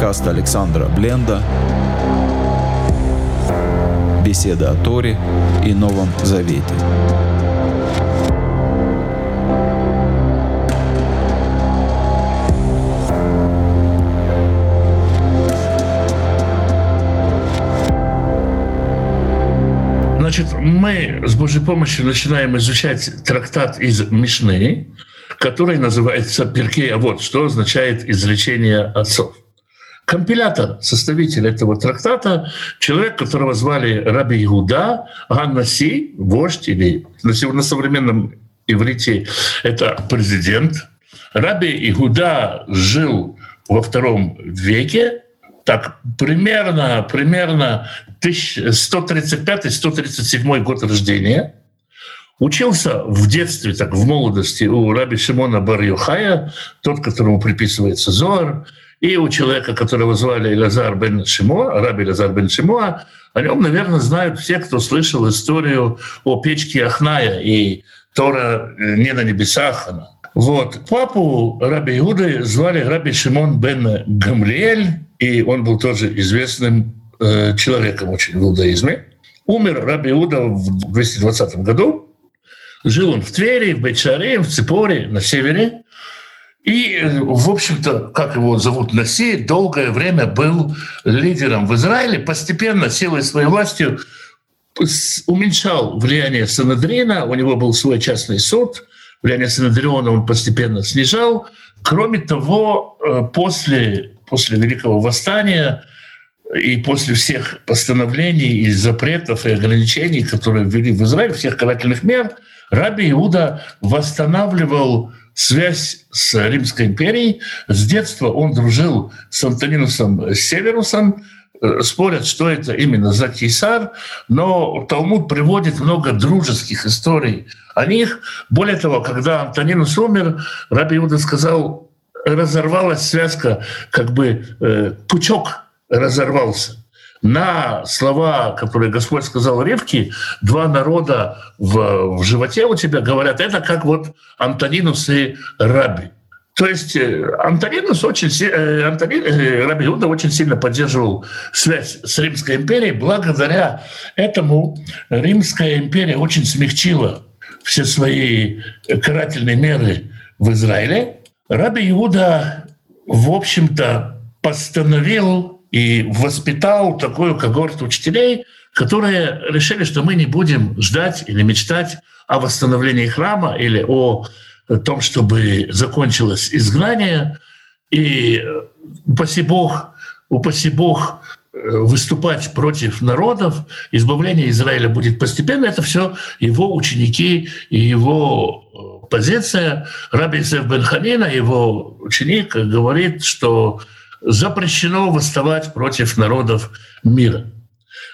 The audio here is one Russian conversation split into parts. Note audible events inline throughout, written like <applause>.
подкаст Александра Бленда «Беседа о Торе и Новом Завете». Значит, мы с Божьей помощью начинаем изучать трактат из Мишны, который называется Перкей Вот, что означает изречение отцов. Компилятор, составитель этого трактата, человек, которого звали Раби Иуда, Ганнаси, вождь, или на современном иврите это президент. Раби Иуда жил во втором веке, так примерно, примерно 135-137 год рождения. Учился в детстве, так в молодости у раби Шимона бар тот, которому приписывается Зоар, и у человека, которого звали Лазар бен Шимоа, раби Лазар бен Шимоа, о нем, наверное, знают все, кто слышал историю о печке Ахная и Тора э, не на небесах она. Вот. Папу раби Иуды звали раби Шимон бен Гамлиэль, и он был тоже известным э, человеком очень в иудаизме. Умер раби Иуда в 220 году. Жил он в Твери, в Бейчаре, в Ципоре, на севере. И, в общем-то, как его зовут, Наси, долгое время был лидером в Израиле, постепенно силой своей властью уменьшал влияние Санадрина, у него был свой частный суд, влияние Санадриона он постепенно снижал. Кроме того, э, после после Великого Восстания и после всех постановлений и запретов и ограничений, которые ввели в Израиль, всех карательных мер, Раби Иуда восстанавливал связь с Римской империей. С детства он дружил с Антонинусом Северусом, э, спорят, что это именно за кейсар, но Талмуд приводит много дружеских историй о них. Более того, когда Антонинус умер, Раби Иуда сказал, разорвалась связка, как бы э, пучок разорвался. На слова, которые Господь сказал Ревке, два народа в, в животе у тебя говорят, это как вот Антонинус и Раби. То есть э, Антонинус очень, э, Антонин, э, Раби Иуда очень сильно поддерживал связь с Римской империей. Благодаря этому Римская империя очень смягчила все свои карательные меры в Израиле. Раби Иуда, в общем-то, постановил и воспитал такую когорту учителей, которые решили, что мы не будем ждать или мечтать о восстановлении храма или о том, чтобы закончилось изгнание. И упаси Бог, упаси Бог выступать против народов, избавление Израиля будет постепенно. Это все его ученики и его позиция. Раби Исеф бен Ханина, его ученик, говорит, что запрещено восставать против народов мира.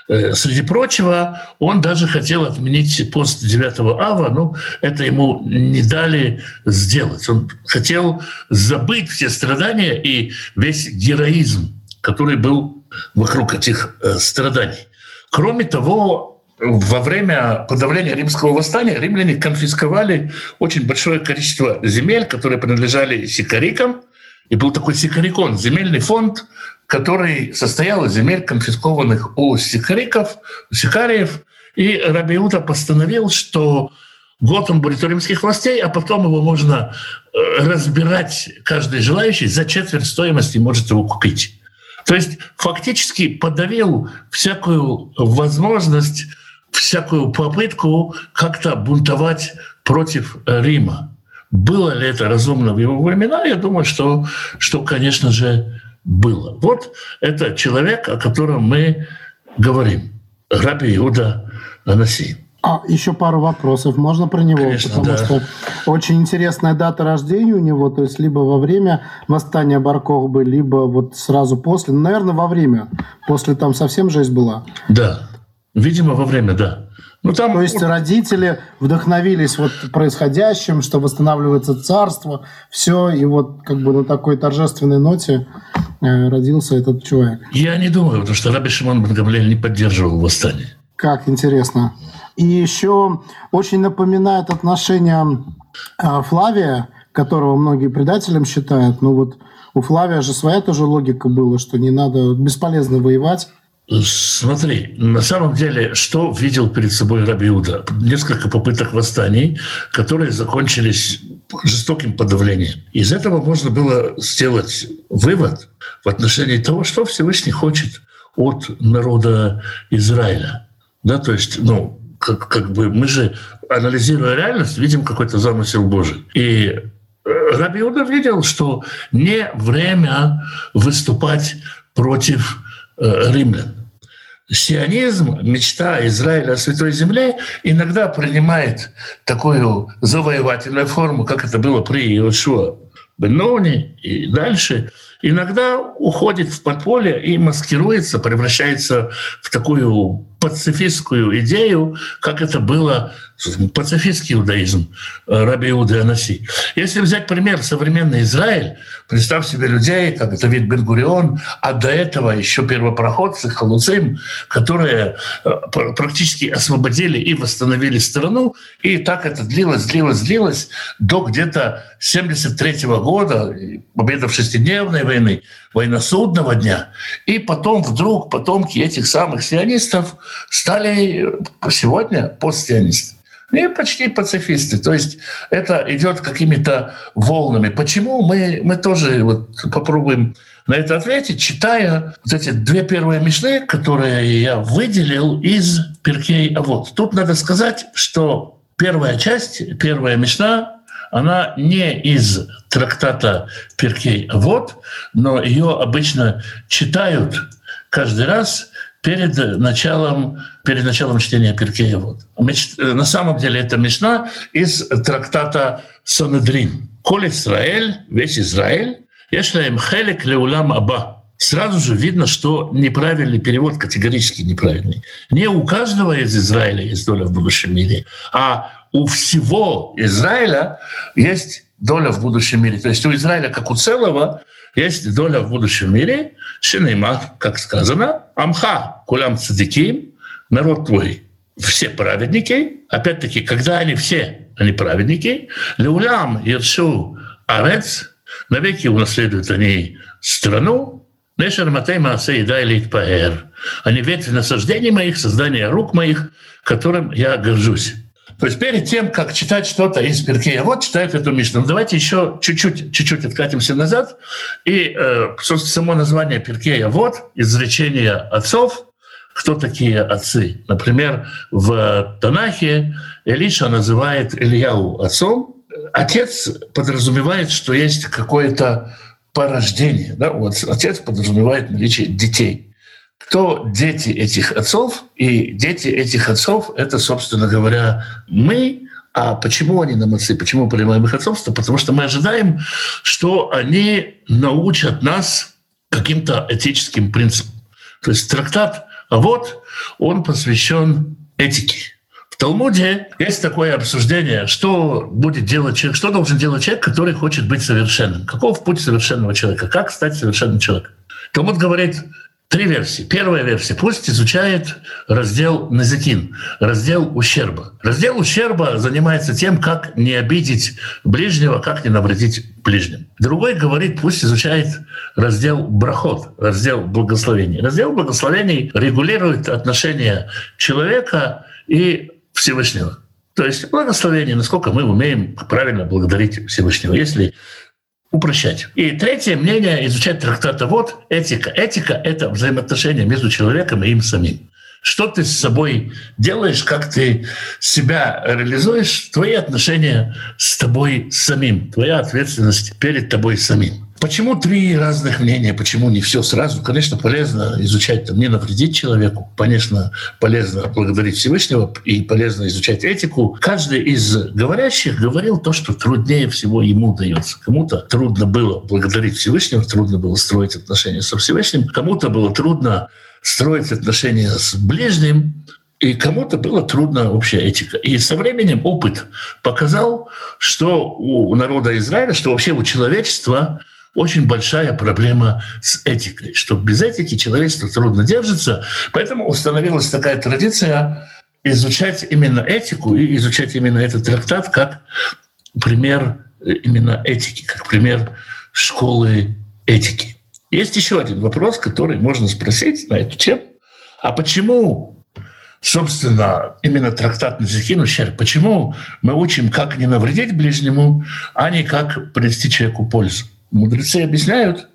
Э, среди прочего, он даже хотел отменить пост 9 ава, но это ему не дали сделать. Он хотел забыть все страдания и весь героизм, который был вокруг этих э, страданий. Кроме того, во время подавления римского восстания римляне конфисковали очень большое количество земель, которые принадлежали сикарикам. И был такой сикарикон, земельный фонд, который состоял из земель, конфискованных у сикариков, у сикариев. И Рабиута постановил, что год он будет у римских властей, а потом его можно э, разбирать каждый желающий за четверть стоимости может его купить. То есть фактически подавил всякую возможность всякую попытку как-то бунтовать против Рима. Было ли это разумно в его времена? Я думаю, что, что конечно же, было. Вот это человек, о котором мы говорим. Раби Иуда Анаси. А еще пару вопросов можно про него, Конечно, потому да. что очень интересная дата рождения у него, то есть либо во время восстания Баркохбы, либо вот сразу после, ну, наверное, во время, после там совсем жесть была. Да. Видимо, во время, да. Ну, там... То есть родители вдохновились вот происходящим, что восстанавливается царство, все, и вот как бы на такой торжественной ноте э, родился этот человек. Я не думаю, потому что Раби Шимон Бен не поддерживал восстание. Как интересно. И еще очень напоминает отношение э, Флавия которого многие предателем считают. Ну вот у Флавия же своя тоже логика была, что не надо, бесполезно воевать. Смотри, на самом деле, что видел перед собой Рабиуда? Несколько попыток восстаний, которые закончились жестоким подавлением. Из этого можно было сделать вывод в отношении того, что Всевышний хочет от народа Израиля. Да, то есть, ну, как, как бы мы же, анализируя реальность, видим какой-то замысел Божий. И э, Раби Иуда видел, что не время выступать против э, римлян. Сионизм, мечта Израиля о Святой Земле, иногда принимает такую завоевательную форму, как это было при Иошуа Бенноне и дальше – иногда уходит в подполье и маскируется, превращается в такую пацифистскую идею, как это было пацифистский иудаизм э, Раби Иуды Анаси. Если взять пример современный Израиль, представь себе людей, как Давид Бен-Гурион, а до этого еще первопроходцы, халуцим, которые э, практически освободили и восстановили страну, и так это длилось, длилось, длилось до где-то 73 года, победа в шестидневной войны, война судного дня. И потом вдруг потомки этих самых сионистов стали сегодня постсионисты. И почти пацифисты. То есть это идет какими-то волнами. Почему мы, мы тоже вот попробуем на это ответить, читая вот эти две первые мишны, которые я выделил из Перкей А вот Тут надо сказать, что первая часть, первая мишна, она не из трактата Перкей А вот но ее обычно читают каждый раз перед началом, перед началом чтения Перкея. Вот. На самом деле это Мишна из трактата Санедрин. Коль Израиль, весь Израиль, Ешлаем хелек леулам аба. Сразу же видно, что неправильный перевод, категорически неправильный. Не у каждого из Израиля есть доля в будущем мире, а у всего Израиля есть доля в будущем мире. То есть у Израиля как у целого есть доля в будущем мире, Шинейма, как сказано, Амха, кулям цадиким, народ твой, все праведники, опять-таки, когда они все, они праведники, леулям ершу арец, навеки унаследуют они страну, Нешер Матей Маасе Еда Элит Паэр. Они ветви насаждений моих, создания рук моих, которым я горжусь. То есть перед тем, как читать что-то из Перкея, вот читает эту Мишну. давайте еще чуть-чуть, чуть-чуть откатимся назад. И, э, собственно, само название Перкея вот, изречение отцов, кто такие отцы. Например, в Танахе Илиша называет Ильяу отцом. Отец подразумевает, что есть какое-то порождение. Да? Вот отец подразумевает наличие детей кто дети этих отцов, и дети этих отцов — это, собственно говоря, мы, а почему они нам отцы? Почему мы принимаем их отцовство? Потому что мы ожидаем, что они научат нас каким-то этическим принципам. То есть трактат «А вот» он посвящен этике. В Талмуде есть такое обсуждение, что будет делать человек, что должен делать человек, который хочет быть совершенным. Каков путь совершенного человека? Как стать совершенным человеком? Талмуд говорит, Три версии. Первая версия. Пусть изучает раздел Назикин, раздел ущерба. Раздел ущерба занимается тем, как не обидеть ближнего, как не навредить ближним. Другой говорит, пусть изучает раздел Брахот, раздел благословений. Раздел благословений регулирует отношения человека и Всевышнего. То есть благословение, насколько мы умеем правильно благодарить Всевышнего. Если упрощать. И третье мнение изучать трактата вот этика. Этика — это взаимоотношения между человеком и им самим. Что ты с собой делаешь, как ты себя реализуешь, твои отношения с тобой самим, твоя ответственность перед тобой самим. Почему три разных мнения? Почему не все сразу? Конечно, полезно изучать, там, не навредить человеку. Конечно, полезно благодарить Всевышнего и полезно изучать этику. Каждый из говорящих говорил то, что труднее всего ему дается. Кому-то трудно было благодарить Всевышнего, трудно было строить отношения со Всевышним, кому-то было трудно строить отношения с ближним, и кому-то было трудно общая этика. И со временем опыт показал, что у народа Израиля, что вообще у человечества очень большая проблема с этикой, что без этики человечество трудно держится. Поэтому установилась такая традиция изучать именно этику и изучать именно этот трактат как пример именно этики, как пример школы этики. Есть еще один вопрос, который можно спросить на эту тему. А почему, собственно, именно трактат Назихину почему мы учим, как не навредить ближнему, а не как принести человеку пользу? Мудрецы объясняют,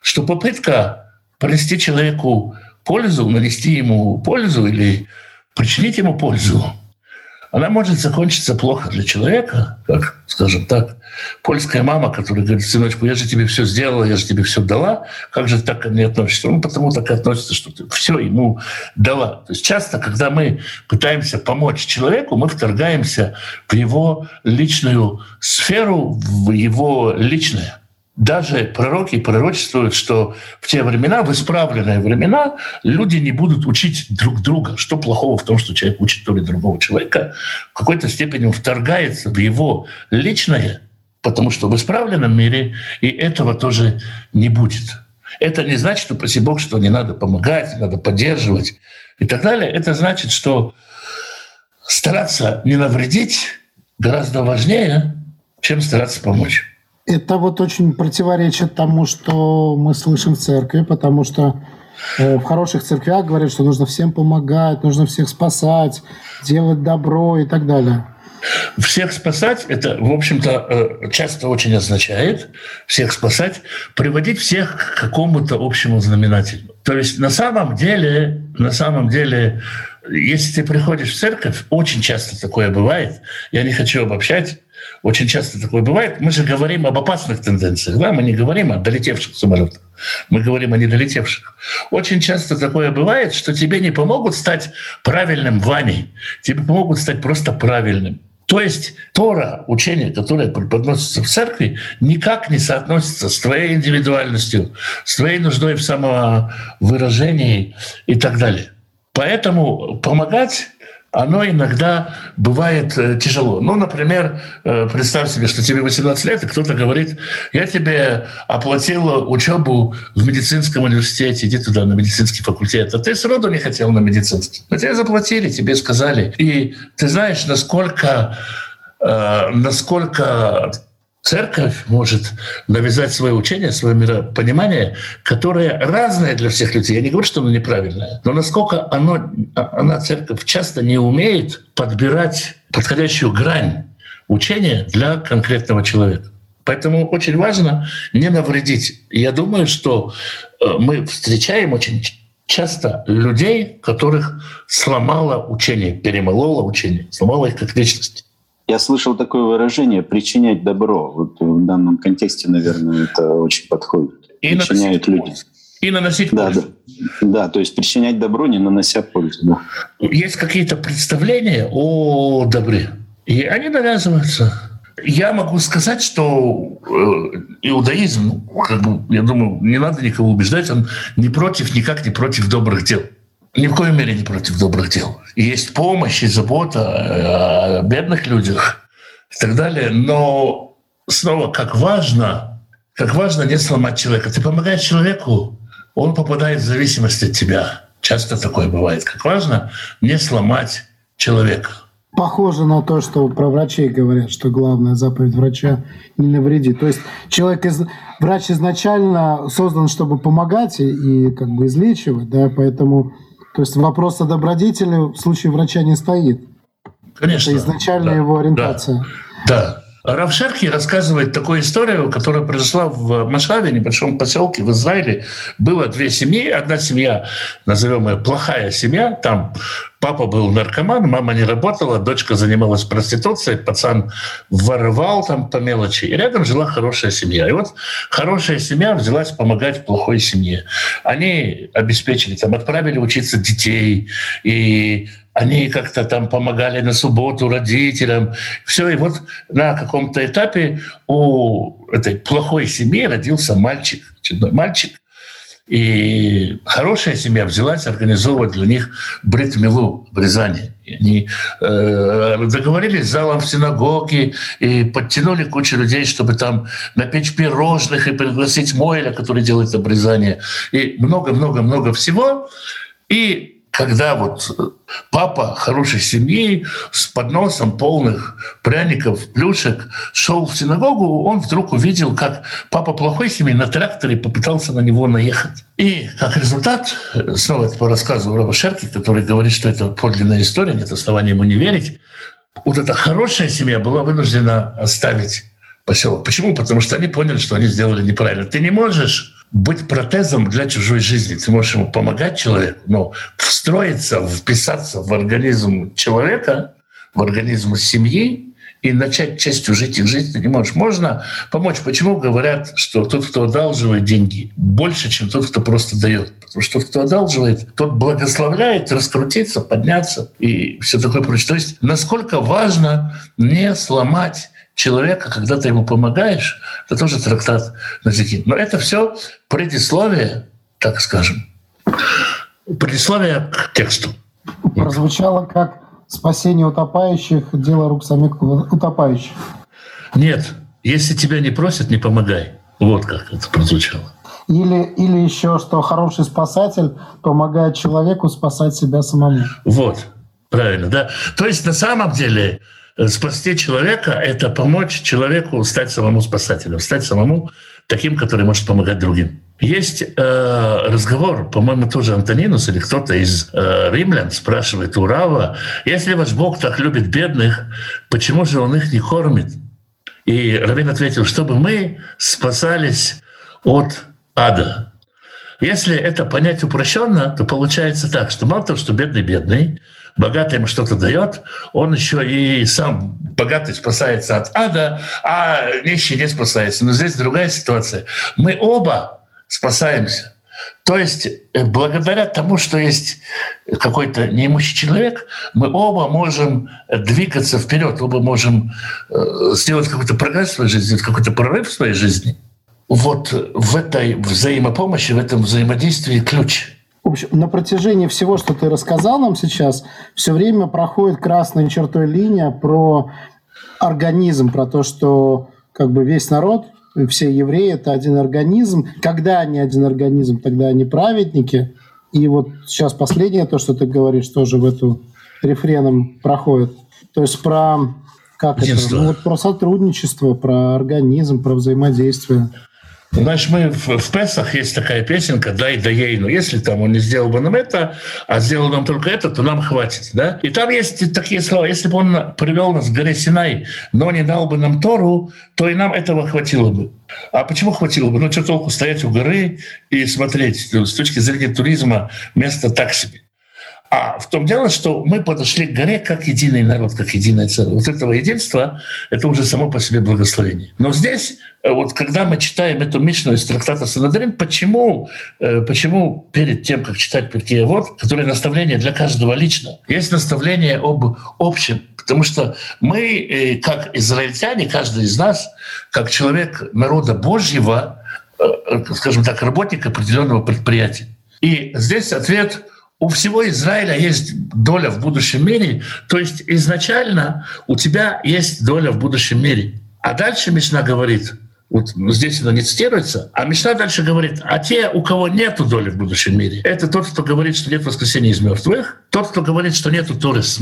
что попытка принести человеку пользу, нанести ему пользу или причинить ему пользу, она может закончиться плохо для человека, как, скажем так, польская мама, которая говорит, сыночку, я же тебе все сделала, я же тебе все дала, как же так ко мне относишься? Он потому так и относится, что ты все ему дала. То есть часто, когда мы пытаемся помочь человеку, мы вторгаемся в его личную сферу, в его личное – даже пророки пророчествуют, что в те времена, в исправленные времена, люди не будут учить друг друга. Что плохого в том, что человек учит то или другого человека? В какой-то степени он вторгается в его личное, потому что в исправленном мире и этого тоже не будет. Это не значит, что, проси Бог, что не надо помогать, надо поддерживать и так далее. Это значит, что стараться не навредить гораздо важнее, чем стараться помочь. Это вот очень противоречит тому, что мы слышим в церкви, потому что э, в хороших церквях говорят, что нужно всем помогать, нужно всех спасать, делать добро и так далее. Всех спасать, это, в общем-то, э, часто очень означает всех спасать, приводить всех к какому-то общему знаменателю. То есть на самом деле, на самом деле, если ты приходишь в церковь, очень часто такое бывает, я не хочу обобщать, очень часто такое бывает. Мы же говорим об опасных тенденциях, да? мы не говорим о долетевших самолетах, мы говорим о недолетевших. Очень часто такое бывает, что тебе не помогут стать правильным Ваней, тебе помогут стать просто правильным. То есть Тора, учение, которое преподносится в церкви, никак не соотносится с твоей индивидуальностью, с твоей нуждой в самовыражении и так далее. Поэтому помогать оно иногда бывает э, тяжело. Ну, например, э, представь себе, что тебе 18 лет, и кто-то говорит, я тебе оплатил учебу в медицинском университете, иди туда, на медицинский факультет, а ты сроду не хотел на медицинский. Но тебе заплатили, тебе сказали. И ты знаешь, насколько э, насколько церковь может навязать свое учение, свое миропонимание, которое разное для всех людей. Я не говорю, что оно неправильное, но насколько оно, она, церковь, часто не умеет подбирать подходящую грань учения для конкретного человека. Поэтому очень важно не навредить. Я думаю, что э, мы встречаем очень часто людей, которых сломало учение, перемололо учение, сломало их как личность. Я слышал такое выражение «причинять добро». Вот в данном контексте, наверное, это очень подходит. И Причиняют люди. И наносить да, пользу. Да, да, то есть причинять добро, не нанося пользу. Да. Есть какие-то представления о добре, и они навязываются. Я могу сказать, что э, иудаизм, как бы, я думаю, не надо никого убеждать, он не против, никак не против добрых дел ни в коем мере не против добрых дел. есть помощь и забота о бедных людях и так далее. Но снова, как важно, как важно не сломать человека. Ты помогаешь человеку, он попадает в зависимость от тебя. Часто такое бывает. Как важно не сломать человека. Похоже на то, что про врачей говорят, что главная заповедь врача — не навреди. То есть человек, из... врач изначально создан, чтобы помогать и, и как бы излечивать, да, поэтому то есть вопрос о добродетели в случае врача не стоит. Конечно. Это изначально да, его ориентация. Да. да. Равшерки рассказывает такую историю, которая произошла в Машаве, небольшом поселке в Израиле. Было две семьи. Одна семья, назовем ее плохая семья, там Папа был наркоман, мама не работала, дочка занималась проституцией, пацан воровал там по мелочи. И рядом жила хорошая семья. И вот хорошая семья взялась помогать плохой семье. Они обеспечили, там, отправили учиться детей, и они как-то там помогали на субботу родителям. Все, и вот на каком-то этапе у этой плохой семьи родился мальчик, мальчик, и хорошая семья взялась организовывать для них бритмилу в Рязани. Они э, договорились с залом в синагоге и подтянули кучу людей, чтобы там напечь пирожных и пригласить Мойля, который делает обрезание. И много-много-много всего. И когда вот папа хорошей семьи с подносом полных пряников, плюшек шел в синагогу, он вдруг увидел, как папа плохой семьи на тракторе попытался на него наехать. И как результат, снова это по рассказу Раба Шерки, который говорит, что это подлинная история, нет основания ему не верить, вот эта хорошая семья была вынуждена оставить поселок. Почему? Потому что они поняли, что они сделали неправильно. Ты не можешь быть протезом для чужой жизни. Ты можешь ему помогать человеку, но встроиться, вписаться в организм человека, в организм семьи и начать частью жить их жизнь ты не можешь. Можно помочь. Почему говорят, что тот, кто одалживает деньги, больше, чем тот, кто просто дает? Потому что тот, кто одалживает, тот благословляет раскрутиться, подняться и все такое прочее. То есть насколько важно не сломать человека, когда ты ему помогаешь, это тоже трактат на языке. Но это все предисловие, так скажем, предисловие к тексту. Прозвучало как спасение утопающих, дело рук самих утопающих. Нет, если тебя не просят, не помогай. Вот как это прозвучало. Или, или еще, что хороший спасатель помогает человеку спасать себя самому. Вот, правильно, да. То есть на самом деле спасти человека — это помочь человеку стать самому спасателем, стать самому таким, который может помогать другим. Есть э, разговор, по-моему, тоже Антонинус или кто-то из э, римлян спрашивает у Рава, если ваш Бог так любит бедных, почему же он их не кормит? И Равин ответил, чтобы мы спасались от ада. Если это понять упрощенно, то получается так, что мало того, что бедный бедный, богатый ему что-то дает, он еще и сам богатый спасается от ада, а нищий не спасается. Но здесь другая ситуация. Мы оба спасаемся. То есть э, благодаря тому, что есть какой-то неимущий человек, мы оба можем двигаться вперед, оба можем э, сделать какой-то прогресс в своей жизни, какой-то прорыв в своей жизни. Вот в этой взаимопомощи, в этом взаимодействии ключ – в общем, на протяжении всего, что ты рассказал нам сейчас, все время проходит красной чертой линия про организм, про то, что как бы весь народ, все евреи – это один организм. Когда они один организм, тогда они праведники. И вот сейчас последнее, то, что ты говоришь, тоже в эту рефреном проходит. То есть про как это? Ну, вот про сотрудничество, про организм, про взаимодействие. Знаешь, мы в, в Песах есть такая песенка «Дай да ей». Но если там он не сделал бы нам это, а сделал нам только это, то нам хватит. Да? И там есть такие слова. Если бы он привел нас к горе Синай, но не дал бы нам Тору, то и нам этого хватило бы. А почему хватило бы? Ну, что толку стоять у горы и смотреть? С точки зрения туризма место так себе. А в том дело, что мы подошли к горе как единый народ, как единое целое. Вот этого единства — это уже само по себе благословение. Но здесь, э, вот когда мы читаем эту Мишну из трактата Санадрин, почему, э, почему перед тем, как читать Перкея вот, которое наставление для каждого лично, есть наставление об общем, потому что мы, э, как израильтяне, каждый из нас, как человек народа Божьего, скажем так, работник определенного предприятия. И здесь ответ — у всего Израиля есть доля в будущем мире, то есть изначально у тебя есть доля в будущем мире. А дальше Мишна говорит, вот здесь она не цитируется, а Мишна дальше говорит, а те, у кого нет доли в будущем мире, это тот, кто говорит, что нет воскресения из мертвых, тот, кто говорит, что нет Торы с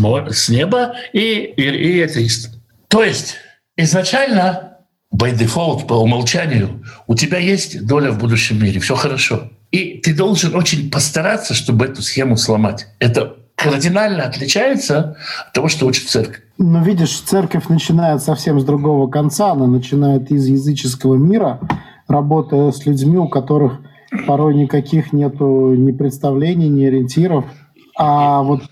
неба, и, и, и атеист. То есть изначально, by default, по умолчанию, у тебя есть доля в будущем мире, все хорошо. И ты должен очень постараться, чтобы эту схему сломать. Это кардинально отличается от того, что учит церковь. Но видишь, церковь начинает совсем с другого конца. Она начинает из языческого мира, работая с людьми, у которых порой никаких нету ни представлений, ни ориентиров. А вот,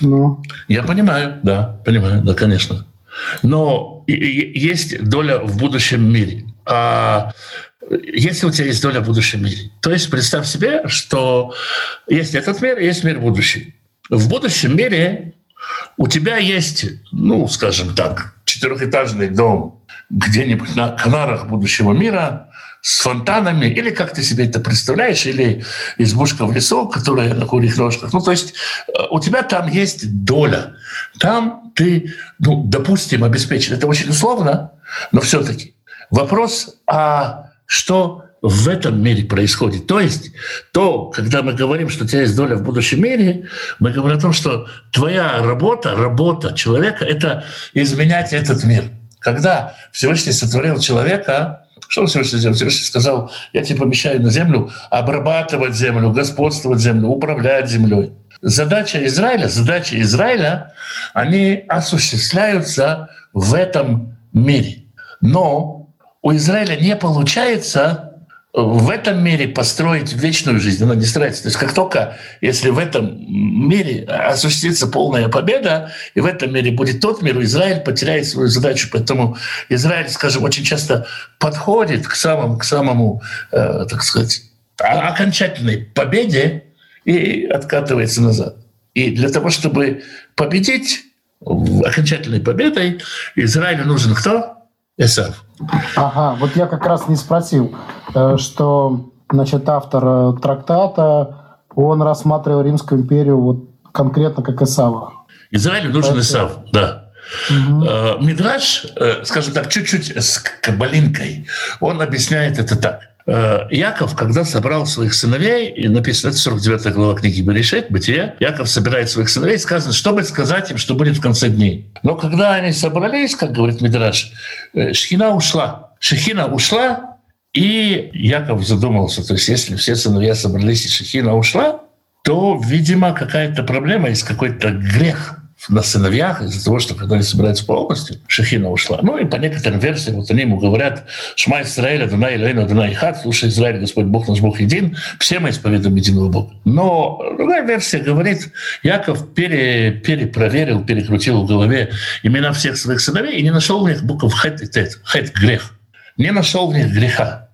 ну... Я понимаю, да, понимаю, да, конечно. Но есть доля в будущем мире. А если у тебя есть доля в будущем мире. То есть представь себе, что есть этот мир, есть мир будущий. В будущем мире у тебя есть, ну, скажем так, четырехэтажный дом где-нибудь на Канарах будущего мира с фонтанами, или как ты себе это представляешь, или избушка в лесу, которая на курьих ножках. Ну, то есть э, у тебя там есть доля. Там ты, ну, допустим, обеспечен. Это очень условно, но все таки Вопрос, а что в этом мире происходит. То есть то, когда мы говорим, что у тебя есть доля в будущем мире, мы говорим о том, что твоя работа, работа человека — это изменять этот мир. Когда Всевышний сотворил человека, что Всевышний сделал? Всевышний сказал, я тебе помещаю на землю обрабатывать землю, господствовать землю, управлять землей. Задача Израиля, задача Израиля, они осуществляются в этом мире. Но у Израиля не получается в этом мире построить вечную жизнь, она не строится. То есть как только, если в этом мире осуществится полная победа, и в этом мире будет тот мир, Израиль потеряет свою задачу. Поэтому Израиль, скажем, очень часто подходит к самому, к самому э, так сказать, окончательной победе и откатывается назад. И для того, чтобы победить окончательной победой, Израилю нужен кто? Эсав. Ага, вот я как раз не спросил, э, что значит, автор э, трактата, он рассматривал Римскую империю вот конкретно как Исава. Израилю нужен Исав, да. Угу. Мидраш, скажем так, чуть-чуть с кабалинкой, он объясняет это так. Э, Яков, когда собрал своих сыновей, и написано, это 49 глава книги Берешет, Бытие, Яков собирает своих сыновей, сказано, чтобы сказать им, что будет в конце дней. Но когда они собрались, как говорит Мидраш, э, Шхина ушла. Шехина ушла, и Яков задумался, то есть если все сыновья собрались, и Шехина ушла, то, видимо, какая-то проблема, есть какой-то грех на сыновьях из-за того, что когда они собираются полностью, Шехина ушла. Ну и по некоторым версиям, вот они ему говорят, Шма Израиля, Дунай Илейна, Дунай Хат, слушай, Израиль, Господь Бог наш Бог един, все мы исповедуем единого Бога. Но другая версия говорит, Яков пере, перепроверил, перекрутил в голове имена всех своих сыновей и не нашел в них букв Хет и Тет, Хет – грех. Не нашел в них греха.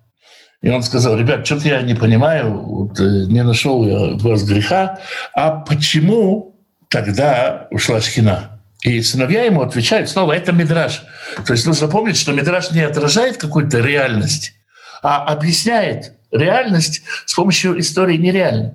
И он сказал, ребят, что-то я не понимаю, вот, э, не нашел я в вас греха, а почему тогда ушла Шхина. И сыновья ему отвечают снова, это Мидраж. То есть нужно помнить, что Мидраж не отражает какую-то реальность, а объясняет реальность с помощью истории нереальной.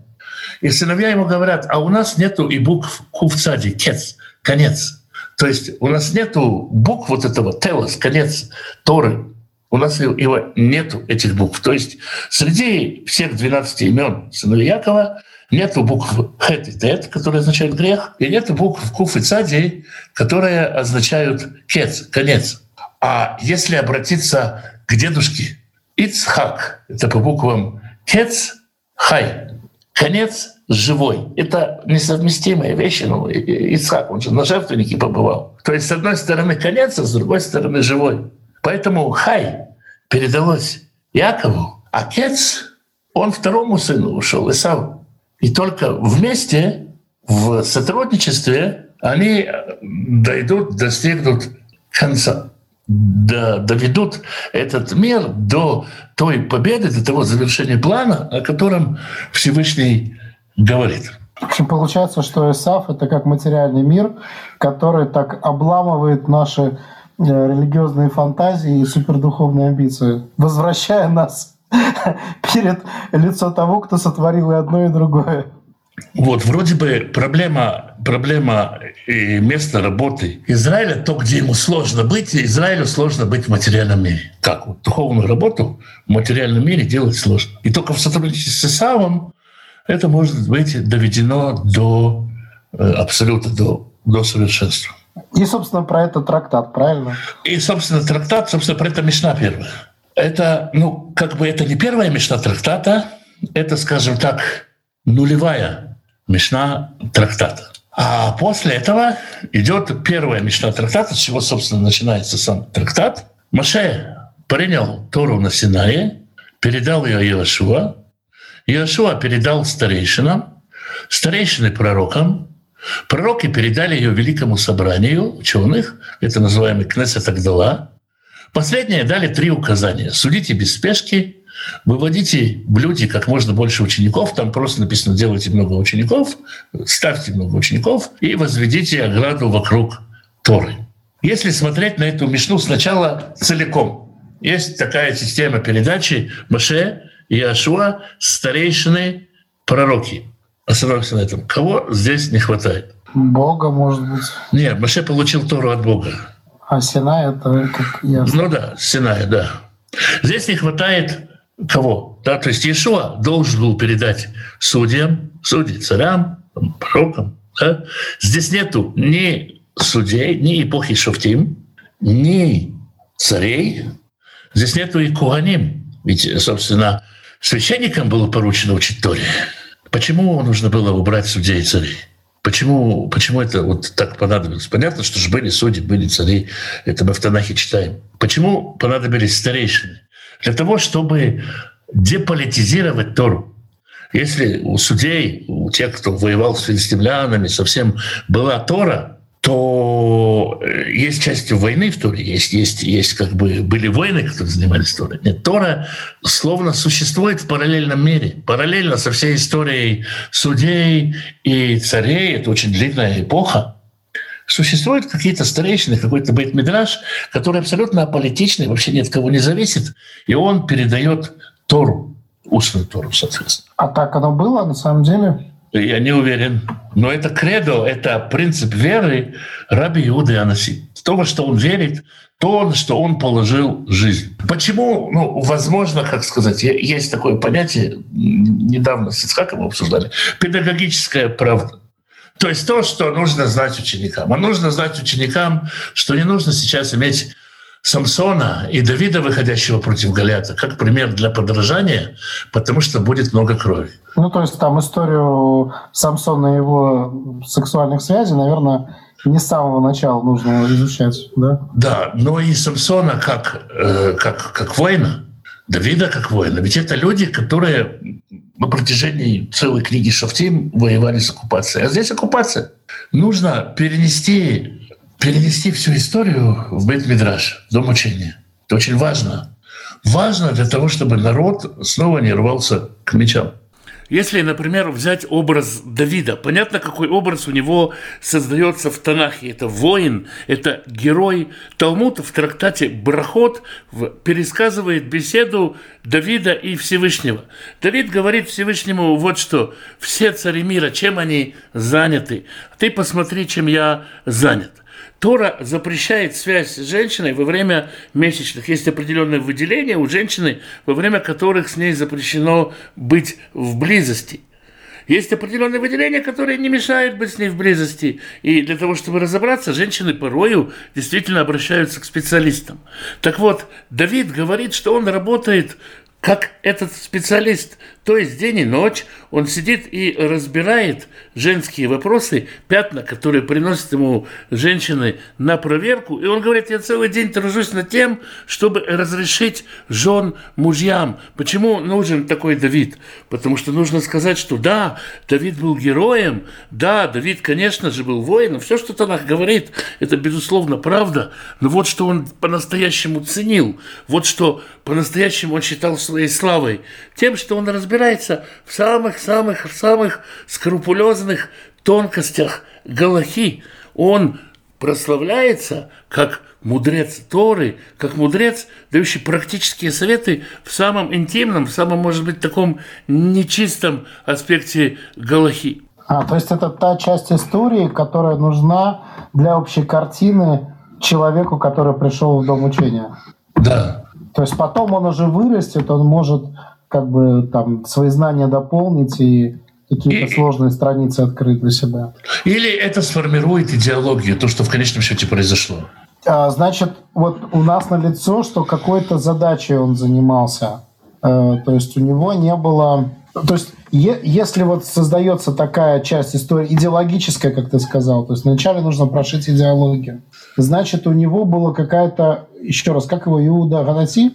И сыновья ему говорят, а у нас нету и букв кувцади, кец, конец. То есть у нас нету букв вот этого телос, конец Торы. У нас его нету этих букв. То есть среди всех 12 имен сыновей Якова Нету букв хет и тет, которые означают грех, и нету букв куф и цадий, которые означают кец, конец. А если обратиться к дедушке Ицхак, это по буквам кец, хай, конец живой. Это несовместимые вещи. Ну, Ицхак, он же на жертвеннике побывал. То есть, с одной стороны, конец, а с другой стороны, живой. Поэтому хай передалось Якову, а кец, он второму сыну ушел, Исаву. И только вместе, в сотрудничестве, они дойдут, достигнут конца, доведут этот мир до той победы, до того завершения плана, о котором Всевышний говорит. В общем, получается, что ИСАФ — это как материальный мир, который так обламывает наши э, религиозные фантазии и супердуховные амбиции, возвращая нас <laughs> перед лицо того, кто сотворил и одно, и другое. Вот, вроде бы проблема, проблема и место работы Израиля, то, где ему сложно быть, Израилю сложно быть в материальном мире. Как? Вот, духовную работу в материальном мире делать сложно. И только в сотрудничестве с Исавом это может быть доведено до э, абсолюта, до, до совершенства. И, собственно, про это трактат, правильно? И, собственно, трактат, собственно, про это Мишна первая. Это, ну, как бы это не первая мечта трактата, это, скажем так, нулевая мечта трактата. А после этого идет первая мечта трактата, с чего, собственно, начинается сам трактат. Маше принял Тору на Синае, передал ее Иошуа. Иошуа передал старейшинам, старейшины пророкам. Пророки передали ее великому собранию ученых, это называемый Кнесет Агдала. Последние дали три указания. Судите без спешки, выводите в люди как можно больше учеников, там просто написано «делайте много учеников», ставьте много учеников и возведите ограду вокруг Торы. Если смотреть на эту мишну сначала целиком, есть такая система передачи Маше, Иошуа, старейшины, пророки. Остановимся на этом. Кого здесь не хватает? Бога, может быть. Нет, Маше получил Тору от Бога. А Синай это как ясно. Ну да, Синай, да. Здесь не хватает кого? Да, то есть Иешуа должен был передать судьям, судьи, царям, пророкам. Да? Здесь нету ни судей, ни эпохи Шофтим, ни царей. Здесь нету и Куаним. Ведь, собственно, священникам было поручено учить Торе. Почему нужно было убрать судей и царей? Почему, почему это вот так понадобилось? Понятно, что же были судьи, были цари. Это мы в Танахе читаем. Почему понадобились старейшины? Для того, чтобы деполитизировать Тору. Если у судей, у тех, кто воевал с филистимлянами, совсем была Тора, то э, есть части войны в Торе, есть, есть, есть как бы были войны, которые занимались Торой. Нет, Тора словно существует в параллельном мире, параллельно со всей историей судей и царей. Это очень длинная эпоха. Существуют какие-то старейшины, какой-то бейт-мидраж, который абсолютно аполитичный, вообще ни от кого не зависит, и он передает Тору, устную Тору, соответственно. А так оно было на самом деле? Я не уверен. Но это кредо, это принцип веры Раби Иуды Анаси. То, во что он верит, то, что он положил жизнь. Почему, ну, возможно, как сказать, есть такое понятие, недавно с Ицхаком обсуждали, педагогическая правда. То есть то, что нужно знать ученикам. А нужно знать ученикам, что не нужно сейчас иметь Самсона и Давида, выходящего против Голиата, как пример для подражания, потому что будет много крови. Ну, то есть там историю Самсона и его сексуальных связей, наверное, не с самого начала нужно изучать, да? Да, но и Самсона как, э, как, как воина, Давида как воина. Ведь это люди, которые на протяжении целой книги Шафтим воевали с оккупацией. А здесь оккупация. Нужно перенести перенести всю историю в Бет-Мидраш, дом учения. Это очень важно. Важно для того, чтобы народ снова не рвался к мечам. Если, например, взять образ Давида, понятно, какой образ у него создается в Танахе. Это воин, это герой. Талмуд в трактате Брахот пересказывает беседу Давида и Всевышнего. Давид говорит Всевышнему вот что. Все цари мира, чем они заняты? Ты посмотри, чем я занят. Тора запрещает связь с женщиной во время месячных. Есть определенные выделения у женщины, во время которых с ней запрещено быть в близости. Есть определенные выделения, которые не мешают быть с ней в близости. И для того, чтобы разобраться, женщины порою действительно обращаются к специалистам. Так вот, Давид говорит, что он работает как этот специалист. То есть день и ночь он сидит и разбирает женские вопросы, пятна, которые приносят ему женщины на проверку. И он говорит, я целый день тружусь над тем, чтобы разрешить жен мужьям. Почему нужен такой Давид? Потому что нужно сказать, что да, Давид был героем, да, Давид, конечно же, был воином. Все, что Танах говорит, это, безусловно, правда. Но вот что он по-настоящему ценил, вот что по-настоящему он считал своей славой, тем, что он разбирается в самых-самых-самых скрупулезных тонкостях Галахи. Он прославляется как мудрец Торы, как мудрец, дающий практические советы в самом интимном, в самом, может быть, таком нечистом аспекте Галахи. А, то есть это та часть истории, которая нужна для общей картины человеку, который пришел в дом учения. Да, то есть потом он уже вырастет, он может как бы там свои знания дополнить и какие-то и, сложные страницы открыть для себя. Или это сформирует идеологию, то, что в конечном счете произошло. А, значит, вот у нас на лицо, что какой-то задачей он занимался. А, то есть у него не было... То есть если вот создается такая часть истории, идеологическая, как ты сказал, то есть вначале нужно прошить идеологию, значит, у него была какая-то еще раз, как его, Иуда Ганаси?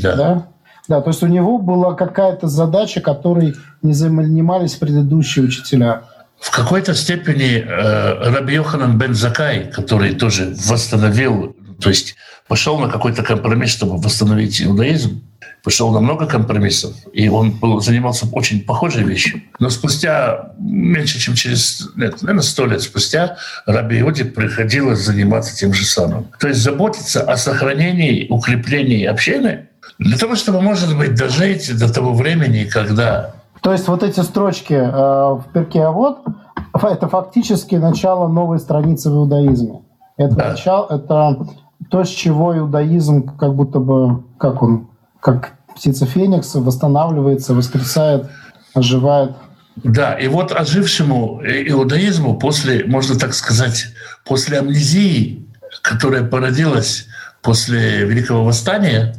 да. да. Да, то есть у него была какая-то задача, которой не занимались предыдущие учителя. В какой-то степени э, Раби Йоханан бен Закай, который тоже восстановил, то есть пошел на какой-то компромисс, чтобы восстановить иудаизм, пошел на много компромиссов, и он был, занимался очень похожей вещью. Но спустя меньше, чем через, нет, наверное, сто лет спустя, Раби Иуде приходилось заниматься тем же самым. То есть заботиться о сохранении, укреплении общины для того, чтобы, может быть, дожить до того времени, когда... То есть вот эти строчки э, в перке «А вот» — это фактически начало новой страницы в иудаизме. Это, да. начало, это то, с чего иудаизм как будто бы, как он как птица Феникс восстанавливается, воскресает, оживает. Да, и вот ожившему иудаизму после, можно так сказать, после амнезии, которая породилась после Великого Восстания,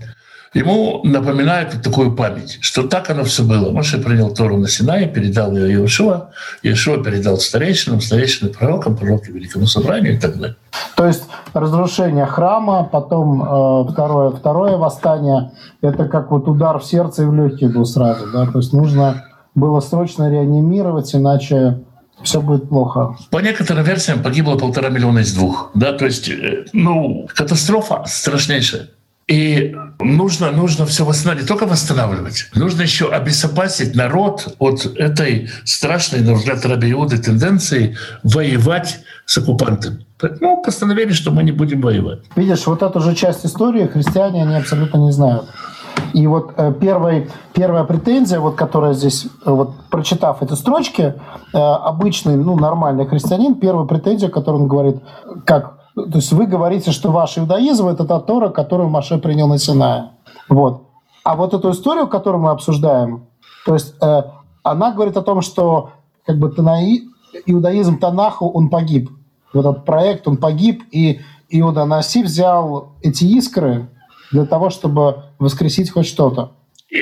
ему напоминают такую память, что так оно все было. Моше принял Тору на Синае, передал ее Иешуа, Иешуа передал старейшинам, старейшины пророкам, пророки Великому Собранию и так далее. То есть разрушение храма, потом э, второе, второе восстание, это как вот удар в сердце и в легкие был сразу, да? То есть нужно было срочно реанимировать, иначе все будет плохо. По некоторым версиям погибло полтора миллиона из двух. Да, то есть, э, ну, катастрофа страшнейшая. И нужно, нужно все восстанавливать, не только восстанавливать, нужно еще обезопасить народ от этой страшной, на взгляд Рабиуды, тенденции воевать с оккупантами. Ну, постановили, что мы не будем воевать. Видишь, вот эту же часть истории христиане, они абсолютно не знают. И вот э, первый, первая претензия, вот, которая здесь, э, вот, прочитав эти строчки, э, обычный, ну, нормальный христианин, первая претензия, которую он говорит, как то есть вы говорите, что ваш иудаизм – это та Тора, которую Маше принял на Синае. Вот. А вот эту историю, которую мы обсуждаем, то есть э, она говорит о том, что как бы танаи, иудаизм Танаху, он погиб. Вот этот проект, он погиб, и Иуда Наси взял эти искры для того, чтобы воскресить хоть что-то.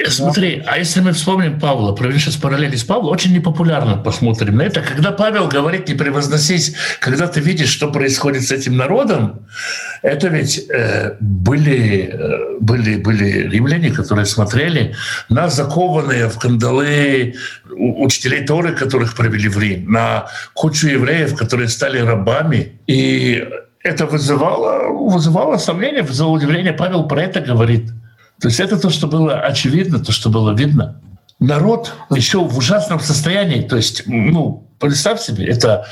Смотри, а если мы вспомним Павла, провели сейчас параллели с Павлом, очень непопулярно посмотрим на это. Когда Павел говорит не превозносись, когда ты видишь, что происходит с этим народом, это ведь э, были, э, были, были римляне, которые смотрели на закованные в кандалы учителей Торы, которых провели в Рим, на кучу евреев, которые стали рабами. И это вызывало, вызывало сомнения, вызывало удивление. Павел про это говорит – то есть это то, что было очевидно, то, что было видно. Народ еще в ужасном состоянии. То есть, ну, представь себе, это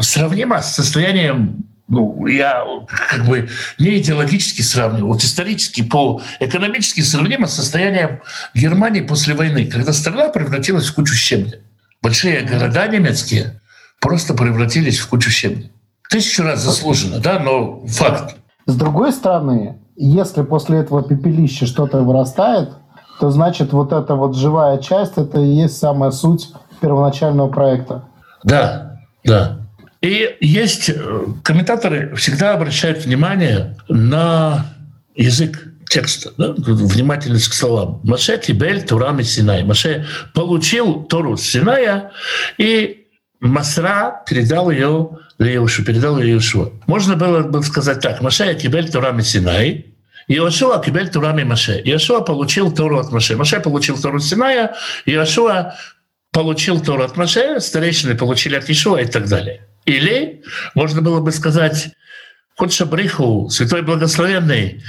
сравнимо с состоянием ну, я как бы не идеологически сравниваю, вот исторически, по экономически сравнимо с состоянием Германии после войны, когда страна превратилась в кучу щебня. Большие города немецкие просто превратились в кучу щебня. Тысячу раз заслуженно, да, но факт. С другой стороны, если после этого пепелища что-то вырастает, то значит вот эта вот живая часть, это и есть самая суть первоначального проекта. Да, да. И есть э, комментаторы всегда обращают внимание на язык текста, да? внимательность к словам. Маше Тибель Турами Синай. Маше получил Тору Синая и Масра передал ее Леушу, передал Иешуа. Можно было бы сказать так. Маше Кибель Турами Синай, Иошуа Кибель Турами Маше. Иошуа получил Тору от Маше. Маше получил Тору Синая, Иошуа получил Тору от Маше, старейшины получили от Иешуа и так далее. Или можно было бы сказать, Ход Шабриху, Святой Благословенный,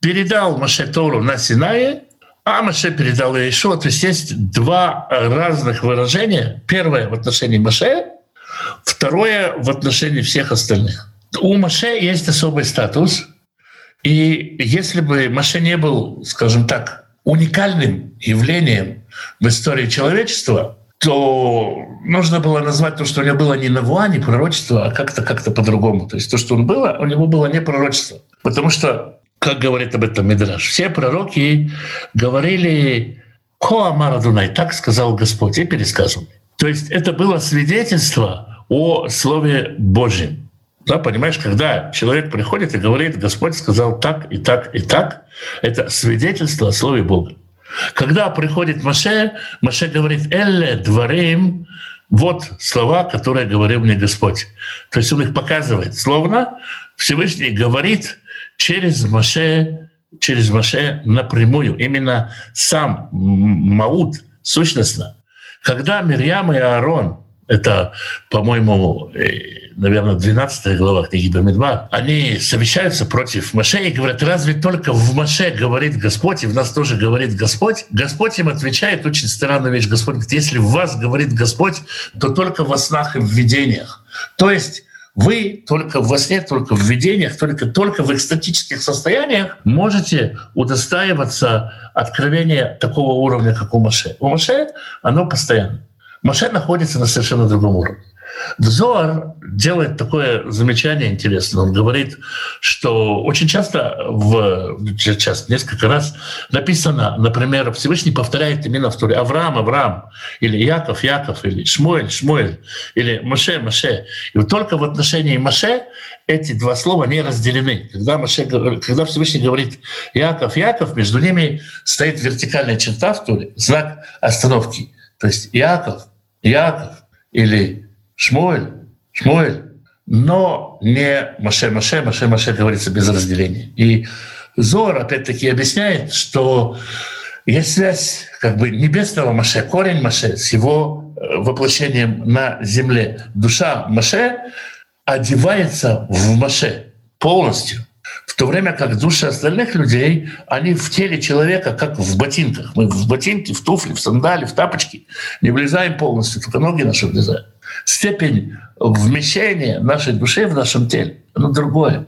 передал Маше Тору на Синае, а Маше передал Иешуа. То есть есть два разных выражения. Первое в отношении Маше, второе в отношении всех остальных. У Маше есть особый статус, и если бы Маше не был, скажем так, уникальным явлением в истории человечества, то нужно было назвать то, что у него было не навуа, не пророчество, а как-то как по-другому. То есть то, что он было, у него было не пророчество. Потому что, как говорит об этом Мидраш, все пророки говорили «Ко Дунай», так сказал Господь, и пересказывали. То есть это было свидетельство о Слове Божьем. Да, понимаешь, когда человек приходит и говорит, Господь сказал так и так и так, это свидетельство о Слове Бога. Когда приходит Маше, Маше говорит «Элле дворим», вот слова, которые говорил мне Господь. То есть он их показывает. Словно Всевышний говорит через Маше, через Маше напрямую. Именно сам Маут, сущностно. Когда Мирьям и Аарон, это, по-моему, э, наверное, 12 глава книги Бамидбар, они совещаются против Маше и говорят, разве только в Маше говорит Господь, и в нас тоже говорит Господь? Господь им отвечает очень странную вещь. Господь говорит, если в вас говорит Господь, то только во снах и в видениях. То есть вы только во сне, только в видениях, только, только в экстатических состояниях можете удостаиваться откровения такого уровня, как у Маше. У Маше оно постоянно. Маше находится на совершенно другом уровне. Взор делает такое замечание интересное. Он говорит, что очень часто, в, сейчас несколько раз написано, например, Всевышний повторяет именно в Туре Авраам, Авраам, или Яков, Яков, или Шмуэль, Шмуэль, или Маше, Маше. И вот только в отношении Маше эти два слова не разделены. Когда, Маше, когда Всевышний говорит Яков, Яков, между ними стоит вертикальная черта в Туре, знак остановки. То есть Яков, Яков или Шмуэль, Шмуэль, но не Маше, Маше, Маше, Маше говорится без разделения. И Зор опять-таки объясняет, что есть связь как бы небесного Маше, корень Маше с его э, воплощением на земле. Душа Маше одевается в Маше полностью. В то время как души остальных людей, они в теле человека, как в ботинках. Мы в ботинке, в туфли, в сандали, в тапочки не влезаем полностью, только ноги наши влезают степень вмещения нашей души в нашем теле, оно другое.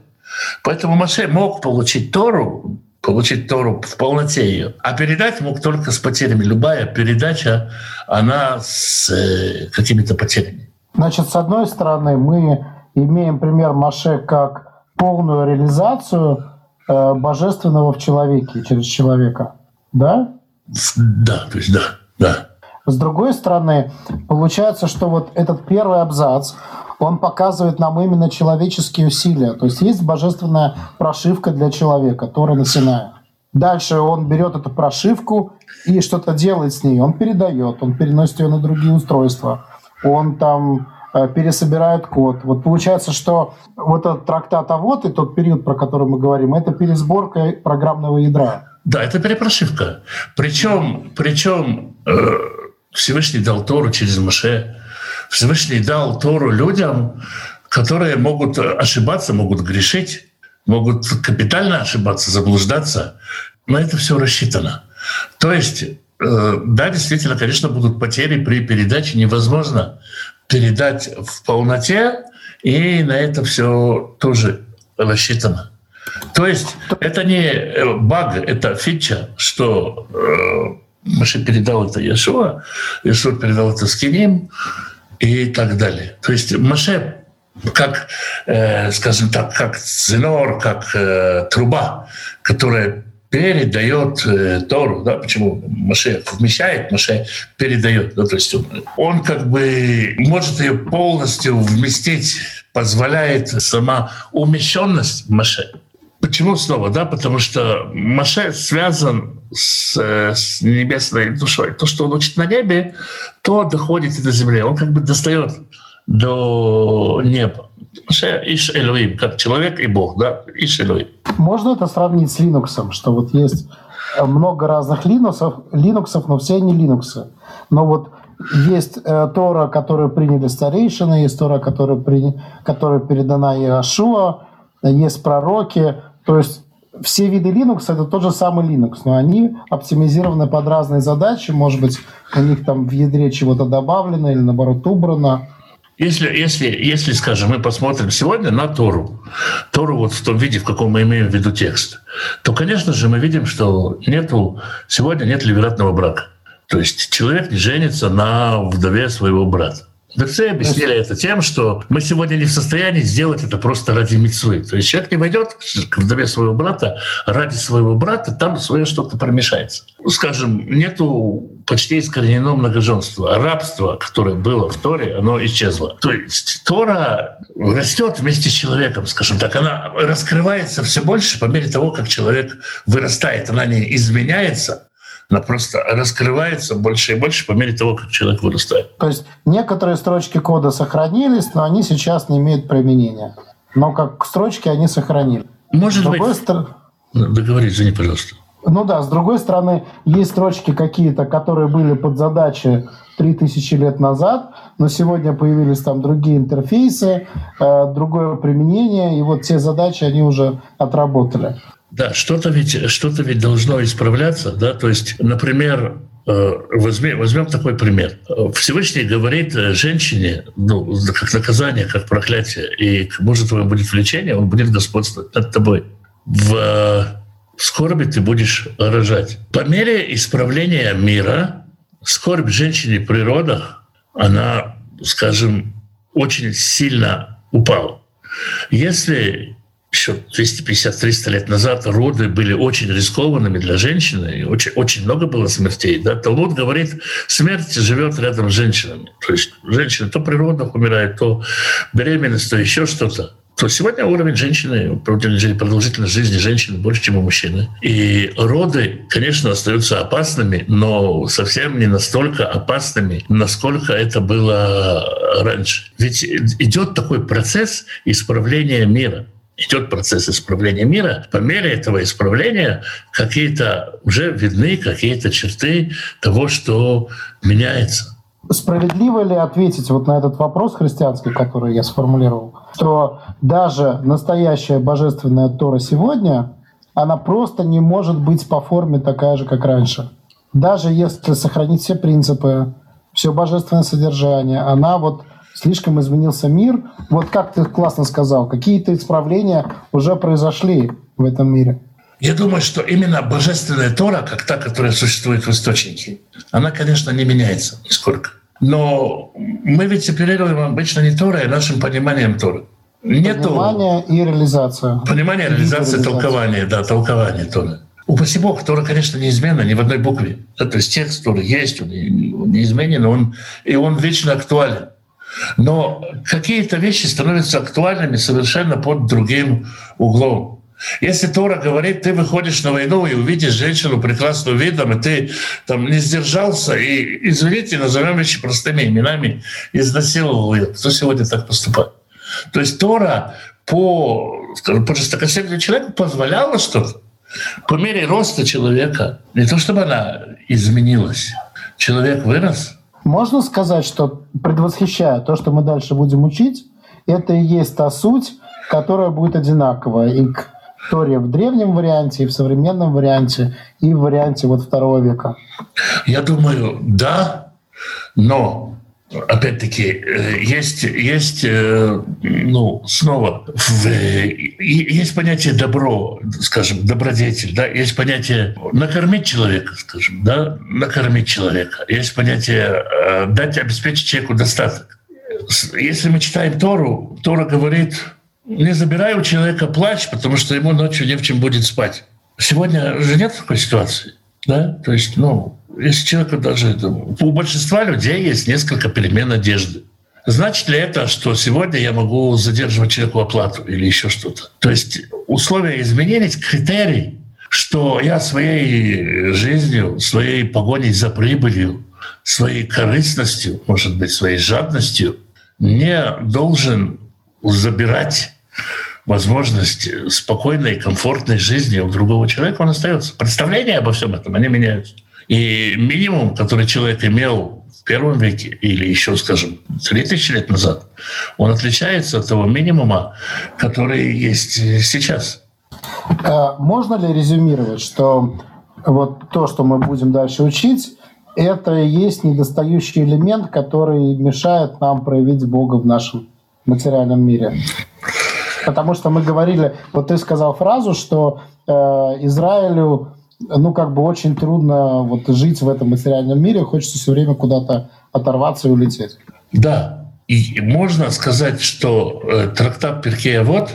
Поэтому Маше мог получить Тору, получить Тору в полноте ее, а передать мог только с потерями. Любая передача, она с э, какими-то потерями. Значит, с одной стороны, мы имеем пример Маше как полную реализацию э, божественного в человеке, через человека. Да? Да, то есть да, да. С другой стороны, получается, что вот этот первый абзац, он показывает нам именно человеческие усилия. То есть есть божественная прошивка для человека, Тора на Синае. Дальше он берет эту прошивку и что-то делает с ней. Он передает, он переносит ее на другие устройства. Он там э, пересобирает код. Вот получается, что вот этот трактат а вот и тот период, про который мы говорим, это пересборка программного ядра. Да, это перепрошивка. Причем, причем э, Всевышний дал Тору через Маше. Всевышний дал Тору людям, которые могут ошибаться, могут грешить, могут капитально ошибаться, заблуждаться. Но это все рассчитано. То есть, э, да, действительно, конечно, будут потери при передаче. Невозможно передать в полноте, и на это все тоже рассчитано. То есть это не э, баг, это фича, что э, Маше передал это Яшуа, Яшуа передал это Скиним и так далее. То есть Маше как, э, скажем так, как ценор, как э, труба, которая передает э, Тору, да, почему Маше вмещает, Маше передает, да, то есть он, он как бы может ее полностью вместить, позволяет сама умещенность Маше. Почему снова? Да, потому что Маше связан с, с небесной душой. То, что он учит на небе, то доходит и до земли. Он как бы достает до неба. Иш Элоим, как человек и Бог, да, Иш Элоим. Можно это сравнить с Linux, что вот есть много разных Linux, Linux но все они Linux. Но вот есть э, Тора, которую приняли старейшины, есть Тора, которая, при, которая передана Иошуа, есть пророки, то есть все виды Linux это тот же самый Linux, но они оптимизированы под разные задачи. Может быть, у них там в ядре чего-то добавлено или наоборот убрано. Если, если, если, скажем, мы посмотрим сегодня на Тору, Тору вот в том виде, в каком мы имеем в виду текст, то, конечно же, мы видим, что нету, сегодня нет ливератного брака. То есть человек не женится на вдове своего брата. Дексе объяснили это тем, что мы сегодня не в состоянии сделать это просто ради мецвы. То есть человек не войдет к вдове своего брата ради своего брата, там свое что-то промешается. Ну, скажем, нету почти искоренено многоженство. Рабство, которое было в Торе, оно исчезло. То есть Тора растет вместе с человеком, скажем так. Она раскрывается все больше по мере того, как человек вырастает. Она не изменяется, она просто раскрывается больше и больше по мере того, как человек вырастает. То есть некоторые строчки кода сохранились, но они сейчас не имеют применения. Но как строчки они сохранили. Может с быть... Стор... Договорись, извини, пожалуйста. Ну да, с другой стороны, есть строчки какие-то, которые были под задачи 3000 лет назад, но сегодня появились там другие интерфейсы, э, другое применение, и вот те задачи они уже отработали. Да, что-то ведь, что-то ведь должно исправляться, да, то есть, например, э, возьмем, возьмем такой пример. Всевышний говорит женщине, ну, как наказание, как проклятие, и может твое будет влечение, он будет господствовать над тобой. В скорби ты будешь рожать. По мере исправления мира скорбь женщине при родах, она, скажем, очень сильно упал. Если еще 250-300 лет назад роды были очень рискованными для женщины, и очень, очень много было смертей. Да? Талмуд говорит, смерть живет рядом с женщинами. То есть женщина то при родах умирает, то беременность, то еще что-то то сегодня уровень женщины, продолжительность жизни женщины больше, чем у мужчины. И роды, конечно, остаются опасными, но совсем не настолько опасными, насколько это было раньше. Ведь идет такой процесс исправления мира идет процесс исправления мира, по мере этого исправления какие-то уже видны какие-то черты того, что меняется. Справедливо ли ответить вот на этот вопрос христианский, который я сформулировал, что даже настоящая божественная Тора сегодня, она просто не может быть по форме такая же, как раньше. Даже если сохранить все принципы, все божественное содержание, она вот слишком изменился мир. Вот как ты классно сказал, какие-то исправления уже произошли в этом мире. Я думаю, что именно божественная Тора, как та, которая существует в источнике, она, конечно, не меняется нисколько. Но мы ведь оперируем обычно не Торой, а нашим пониманием Торы. Нету понимание и реализация. Понимание, реализация, толкование, да, толкование Торы. Упаси Бог, Тора, конечно, неизменна ни в одной букве. Да, то есть текст Торы есть, он неизменен, он, и он вечно актуален. Но какие-то вещи становятся актуальными совершенно под другим углом. Если Тора говорит, ты выходишь на войну и увидишь женщину прекрасным видом, и ты там не сдержался, и, извините, назовем вещи простыми именами, изнасиловал ее. Кто сегодня так поступает? То есть Тора по, по жестокосердию человека позволяла что-то. По мере роста человека, не то чтобы она изменилась, человек вырос. Можно сказать, что предвосхищая то, что мы дальше будем учить, это и есть та суть, которая будет одинаковая и к Торе в древнем варианте, и в современном варианте, и в варианте вот второго века? Я думаю, да, но опять-таки, э, есть, есть, э, ну, снова, есть понятие добро, скажем, добродетель, да, есть понятие накормить человека, скажем, да, накормить человека, есть понятие э, дать, обеспечить человеку достаток. Если мы читаем Тору, Тора говорит, не забирай у человека плач, потому что ему ночью не в чем будет спать. Сегодня же нет такой ситуации. Да? То есть, ну, если человек даже... У большинства людей есть несколько перемен одежды. Значит ли это, что сегодня я могу задерживать человеку оплату или еще что-то? То есть условия изменились, критерий, что я своей жизнью, своей погоней за прибылью, своей корыстностью, может быть, своей жадностью не должен забирать возможность спокойной, комфортной жизни у другого человека, он остается. Представления обо всем этом, они меняются. И минимум, который человек имел в первом веке или еще, скажем, 3000 лет назад, он отличается от того минимума, который есть сейчас. А можно ли резюмировать, что вот то, что мы будем дальше учить, это и есть недостающий элемент, который мешает нам проявить Бога в нашем материальном мире? Потому что мы говорили, вот ты сказал фразу, что э, Израилю ну, как бы очень трудно вот жить в этом материальном мире, хочется все время куда-то оторваться и улететь. Да, и можно сказать, что э, трактат Перкея вот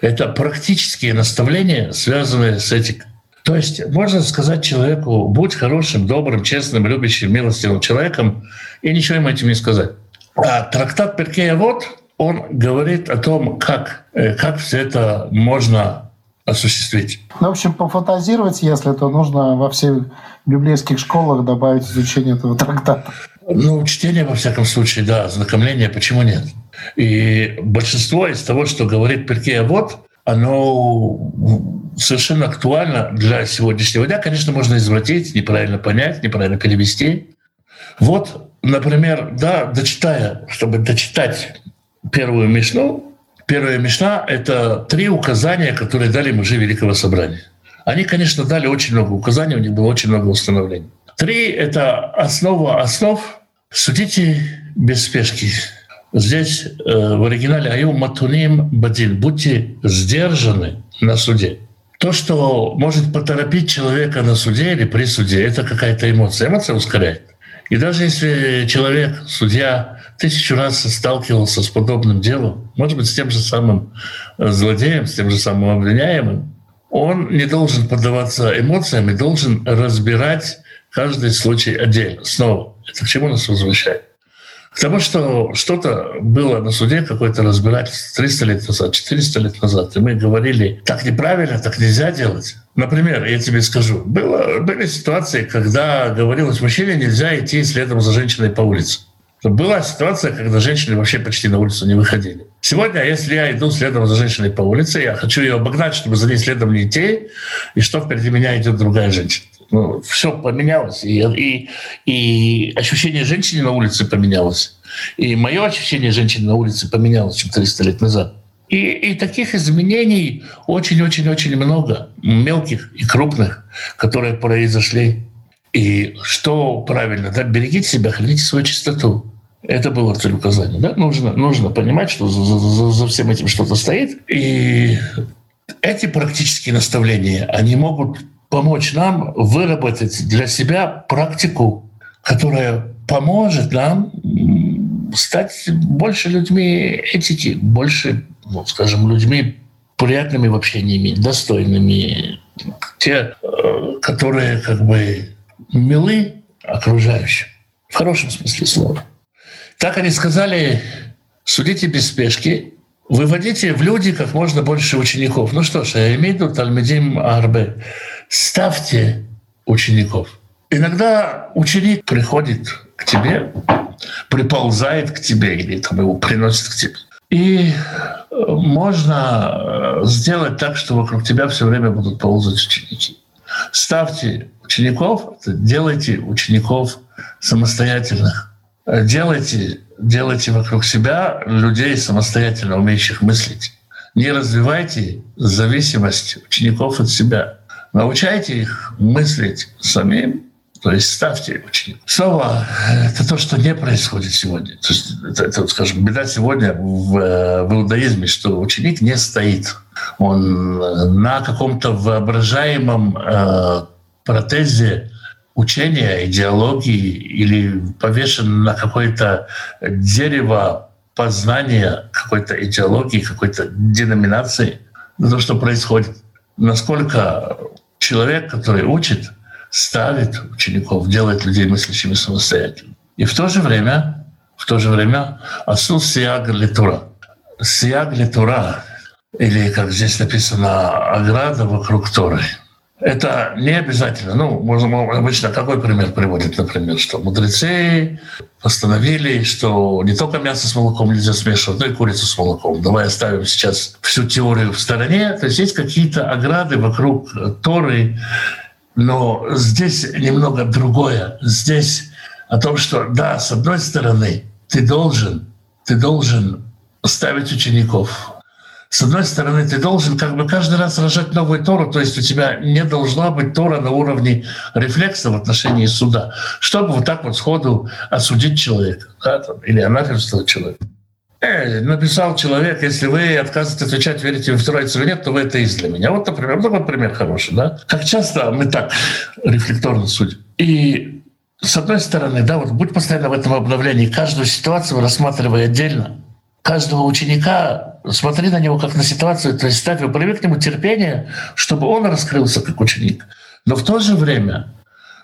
это практические наставления, связанные с этикой. То есть можно сказать человеку, будь хорошим, добрым, честным, любящим, милостивым человеком, и ничего ему этим не сказать. А трактат Перкея вот он говорит о том, как, э, как все это можно осуществить. Ну, в общем, пофантазировать, если то нужно во всех библейских школах добавить изучение этого трактата. Ну, чтение, во всяком случае, да, ознакомление, почему нет? И большинство из того, что говорит Перкея вот, оно совершенно актуально для сегодняшнего дня. Конечно, можно извратить, неправильно понять, неправильно перевести. Вот, например, да, дочитая, чтобы дочитать первую Мишну, первая Мишна — это три указания, которые дали мужи Великого Собрания. Они, конечно, дали очень много указаний, у них было очень много установлений. Три — это основа основ. Судите без спешки. Здесь э, в оригинале «Аю матуним бадин» — будьте сдержаны на суде. То, что может поторопить человека на суде или при суде, это какая-то эмоция. Эмоция ускоряет. И даже если человек, судья, тысячу раз сталкивался с подобным делом, может быть, с тем же самым э, злодеем, с тем же самым обвиняемым, он не должен поддаваться эмоциям и должен разбирать каждый случай отдельно. Снова, это к чему нас возвращает? К тому, что что-то было на суде, какое-то разбирательство 300 лет назад, 400 лет назад, и мы говорили, так неправильно, так нельзя делать. Например, я тебе скажу, было, были ситуации, когда говорилось, мужчине нельзя идти следом за женщиной по улице. Была ситуация, когда женщины вообще почти на улицу не выходили. Сегодня, если я иду следом за женщиной по улице, я хочу ее обогнать, чтобы за ней следом не идти, и что впереди меня идет другая женщина. Ну, все поменялось. И, и, и ощущение женщины на улице поменялось. И мое ощущение женщины на улице поменялось, чем 300 лет назад. И, и таких изменений очень-очень-очень много, мелких и крупных, которые произошли. И что правильно, да, берегите себя, храните свою чистоту. Это было цель указания. Да? Нужно, нужно понимать, что за, за, за всем этим что-то стоит. И эти практические наставления, они могут помочь нам выработать для себя практику, которая поможет нам стать больше людьми этики, больше, ну, скажем, людьми приятными в общении, достойными, те, э, которые как бы милы окружающим, в хорошем смысле слова. Так они сказали, судите без спешки, выводите в люди как можно больше учеников. Ну что ж, я имею в виду Тальмедим Арбе ставьте учеников. Иногда ученик приходит к тебе, приползает к тебе или там его приносит к тебе. И э, можно э, сделать так, что вокруг тебя все время будут ползать ученики. Ставьте учеников, делайте учеников самостоятельных. Делайте, делайте вокруг себя людей самостоятельно умеющих мыслить. Не развивайте зависимость учеников от себя. Научайте их мыслить самим, то есть ставьте учеников. Снова, это то, что не происходит сегодня. То есть, это, это, скажем, беда сегодня в, в иудаизме, что ученик не стоит. Он на каком-то воображаемом э, протезе учения, идеологии или повешен на какое-то дерево познания какой-то идеологии, какой-то деноминации. То, что происходит. Насколько человек, который учит, ставит учеников, делает людей мыслящими самостоятельно. И в то же время, в то же время Асул Сияг Литура. Сияг Литура, или, как здесь написано, ограда вокруг Торы — это не обязательно. Ну, можно, обычно какой пример приводит, например, что мудрецы постановили, что не только мясо с молоком нельзя смешивать, но и курицу с молоком. Давай оставим сейчас всю теорию в стороне. То есть есть какие-то ограды вокруг Торы, но здесь немного другое. Здесь о том, что да, с одной стороны, ты должен, ты должен ставить учеников, с одной стороны, ты должен как бы каждый раз рожать новую Тору, то есть у тебя не должна быть Тора на уровне рефлекса в отношении суда, чтобы вот так вот сходу осудить человека да, там, или анафемствовать человека. Э, написал человек, если вы отказываетесь отвечать, верите в Троицу или нет, то вы это из для меня. Вот, например, ну, вот пример хороший, да? Как часто мы так рефлекторно судим. И с одной стороны, да, вот будь постоянно в этом обновлении, каждую ситуацию рассматривая отдельно, каждого ученика, смотри на него как на ситуацию, то есть ставь прояви к нему терпение, чтобы он раскрылся как ученик. Но в то же время,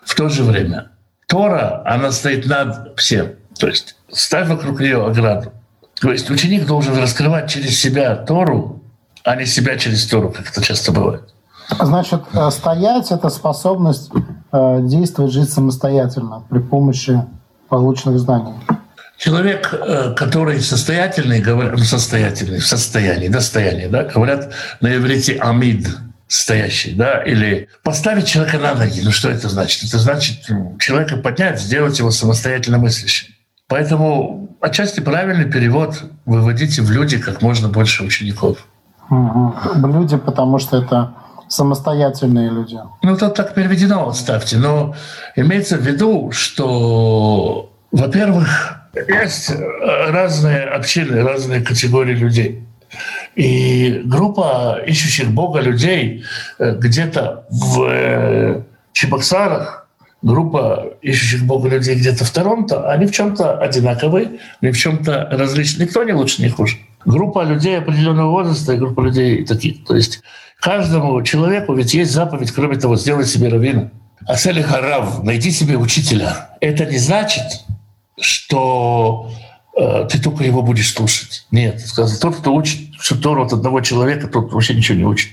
в то же время, Тора, она стоит над всем. То есть ставь вокруг нее ограду. То есть ученик должен раскрывать через себя Тору, а не себя через Тору, как это часто бывает. Значит, э, стоять — это способность э, действовать, жить самостоятельно при помощи полученных знаний. Человек, э, который состоятельный, говорят, ну, состоятельный, в состоянии, достоянии, да, говорят на иврите «амид», стоящий, да, или поставить человека на ноги. Ну что это значит? Это значит ну, человека поднять, сделать его самостоятельно мыслящим. Поэтому отчасти правильный перевод выводите в люди как можно больше учеников. Люди, потому что это самостоятельные люди. Ну, это так переведено, ставьте. Но имеется в виду, что, во-первых, есть э, разные общины, разные категории людей. И группа ищущих Бога людей э, где-то в э, Чебоксарах группа ищущих Бога людей где-то в Торонто, они в чем-то одинаковые, они в чем-то различны. Никто не лучше, не хуже. Группа людей определенного возраста и группа людей таких. То есть каждому человеку ведь есть заповедь, кроме того, сделай себе раввина. А цели харав, найди себе учителя. Это не значит, что э, ты только его будешь слушать. Нет, сказано, тот, кто учит Тору от одного человека, тот вообще ничего не учит.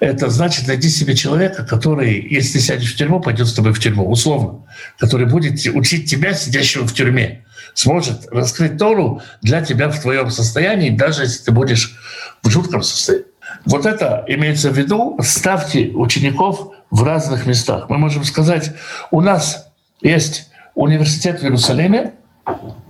Это значит найди себе человека, который, если сядешь в тюрьму, пойдет с тобой в тюрьму, условно, который будет учить тебя, сидящего в тюрьме, сможет раскрыть Тору для тебя в твоем состоянии, даже если ты будешь в жутком состоянии. Вот это имеется в виду, ставьте учеников в разных местах. Мы можем сказать, у нас есть университет в Иерусалиме,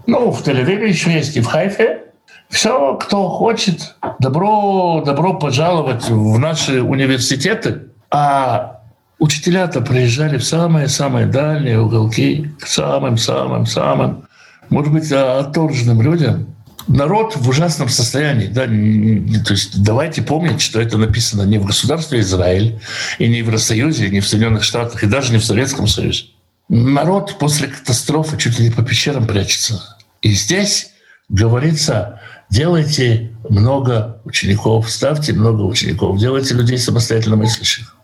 ну, в Тель-Авиве еще есть и в Хайфе. Все, кто хочет, добро, добро пожаловать в наши университеты. А учителя-то приезжали в самые-самые дальние уголки, к самым-самым-самым, может быть, отторженным людям. Народ в ужасном состоянии. Да? То есть давайте помнить, что это написано не в государстве Израиль, и не в Евросоюзе, и не в Соединенных Штатах, и даже не в Советском Союзе. Народ после катастрофы чуть ли не по пещерам прячется. И здесь говорится, делайте много учеников, ставьте много учеников, делайте людей самостоятельно мыслящих.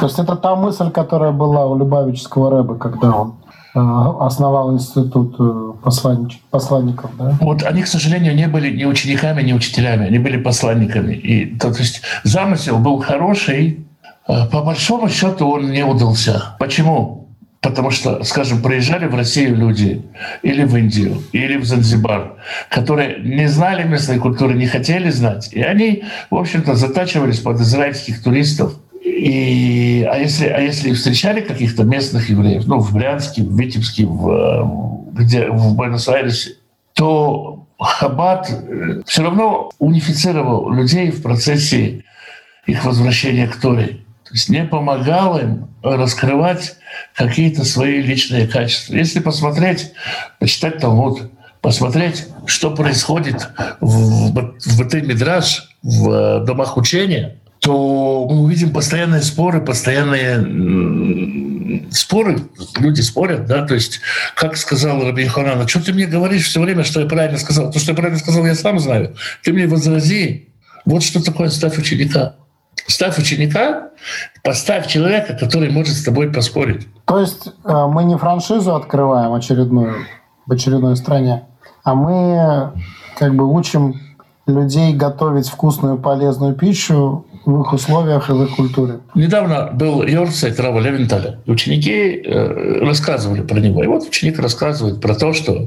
То есть это та мысль, которая была у Любавического рэба, когда он э, основал институт э, посланнич, посланников, да? Вот они, к сожалению, не были ни учениками, ни учителями, они были посланниками. И, то, то есть замысел был хороший, э, по большому счету он не удался. Почему? Потому что, скажем, приезжали в Россию люди или в Индию, или в Занзибар, которые не знали местной культуры, не хотели знать. И они, в общем-то, затачивались под израильских туристов. И, а, если, а если встречали каких-то местных евреев, ну, в Брянске, в Витебске, в, где, в Буэнос-Айресе, то Хаббат э, все равно унифицировал людей в процессе их возвращения к Торе. То есть не помогал им раскрывать какие-то свои личные качества. Если посмотреть, почитать Талмуд, посмотреть, что происходит в, в Баты Мидраш, в э, домах учения, то мы увидим постоянные споры, постоянные споры, люди спорят, да, то есть, как сказал Раби Ханан, а что ты мне говоришь все время, что я правильно сказал? То, что я правильно сказал, я сам знаю. Ты мне возрази. Вот что такое ставь ученика. Ставь ученика, поставь человека, который может с тобой поспорить. То есть э, мы не франшизу открываем очередную в очередной стране, а мы как бы учим людей готовить вкусную полезную пищу в их условиях и в их культуре. Недавно был Йорцайт Рава Левенталя. Ученики э, рассказывали про него. И вот ученик рассказывает про то, что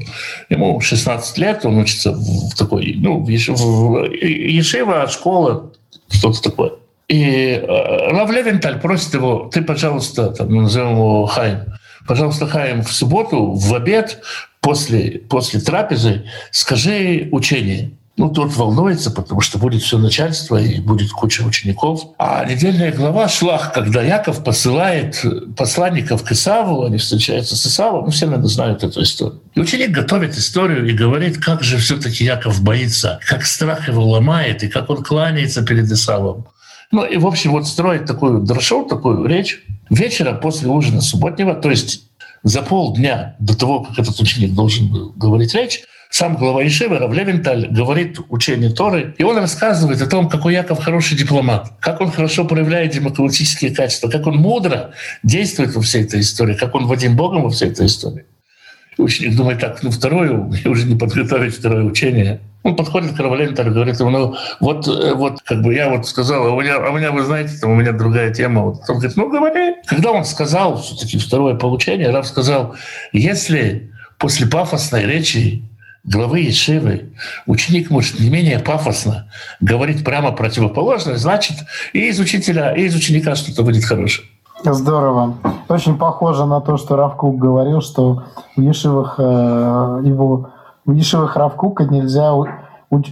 ему 16 лет, он учится в такой, ну, в Ешива, школа, что-то такое. И э, Рав Левенталь просит его, ты, пожалуйста, там, назовем его Хайм, пожалуйста, Хайм, в субботу, в обед, после, после трапезы, скажи учение. Ну, тот волнуется, потому что будет все начальство и будет куча учеников. А недельная глава Шлах, когда Яков посылает посланников к Исаву, они встречаются с Исавом, ну, все, наверное, знают эту историю. И ученик готовит историю и говорит, как же все таки Яков боится, как страх его ломает, и как он кланяется перед Исавом. Ну и, в общем, вот строить такую дрошу, такую речь вечером после ужина субботнего, то есть за полдня до того, как этот ученик должен был говорить речь, сам глава Ишивы, Рав Левенталь, говорит учение Торы, и он рассказывает о том, какой Яков хороший дипломат, как он хорошо проявляет демократические качества, как он мудро действует во всей этой истории, как он Вадим Богом во всей этой истории. И ученик думает, так, ну второе, уже не подготовить второе учение. Он подходит к Равалентару, говорит ему, ну вот, э, вот как бы я вот сказал, а у меня, а у меня вы знаете, там у меня другая тема. Вот. Он говорит, ну говори. Когда он сказал все-таки второе получение, Рав сказал, если после пафосной речи главы Ешивы ученик может не менее пафосно говорить прямо противоположное, значит и из учителя, и из ученика что-то будет хорошее. Здорово. Очень похоже на то, что Равкук говорил, что в Ешивах э, его в нишевых Равкука нельзя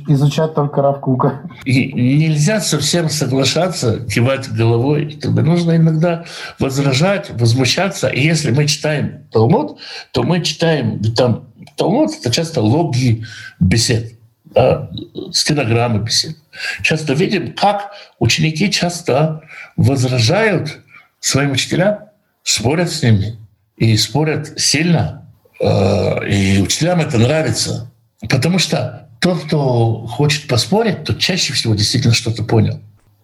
изучать только Равкука. И нельзя совсем соглашаться, кивать головой. Тебе нужно иногда возражать, возмущаться. И если мы читаем Талмуд, то мы читаем там Талмуд — это часто логи бесед, да, стенограммы бесед. Часто видим, как ученики часто возражают своим учителям, спорят с ними, и спорят сильно. Э, и учителям это нравится. Потому что тот, кто хочет поспорить, тот чаще всего действительно что-то понял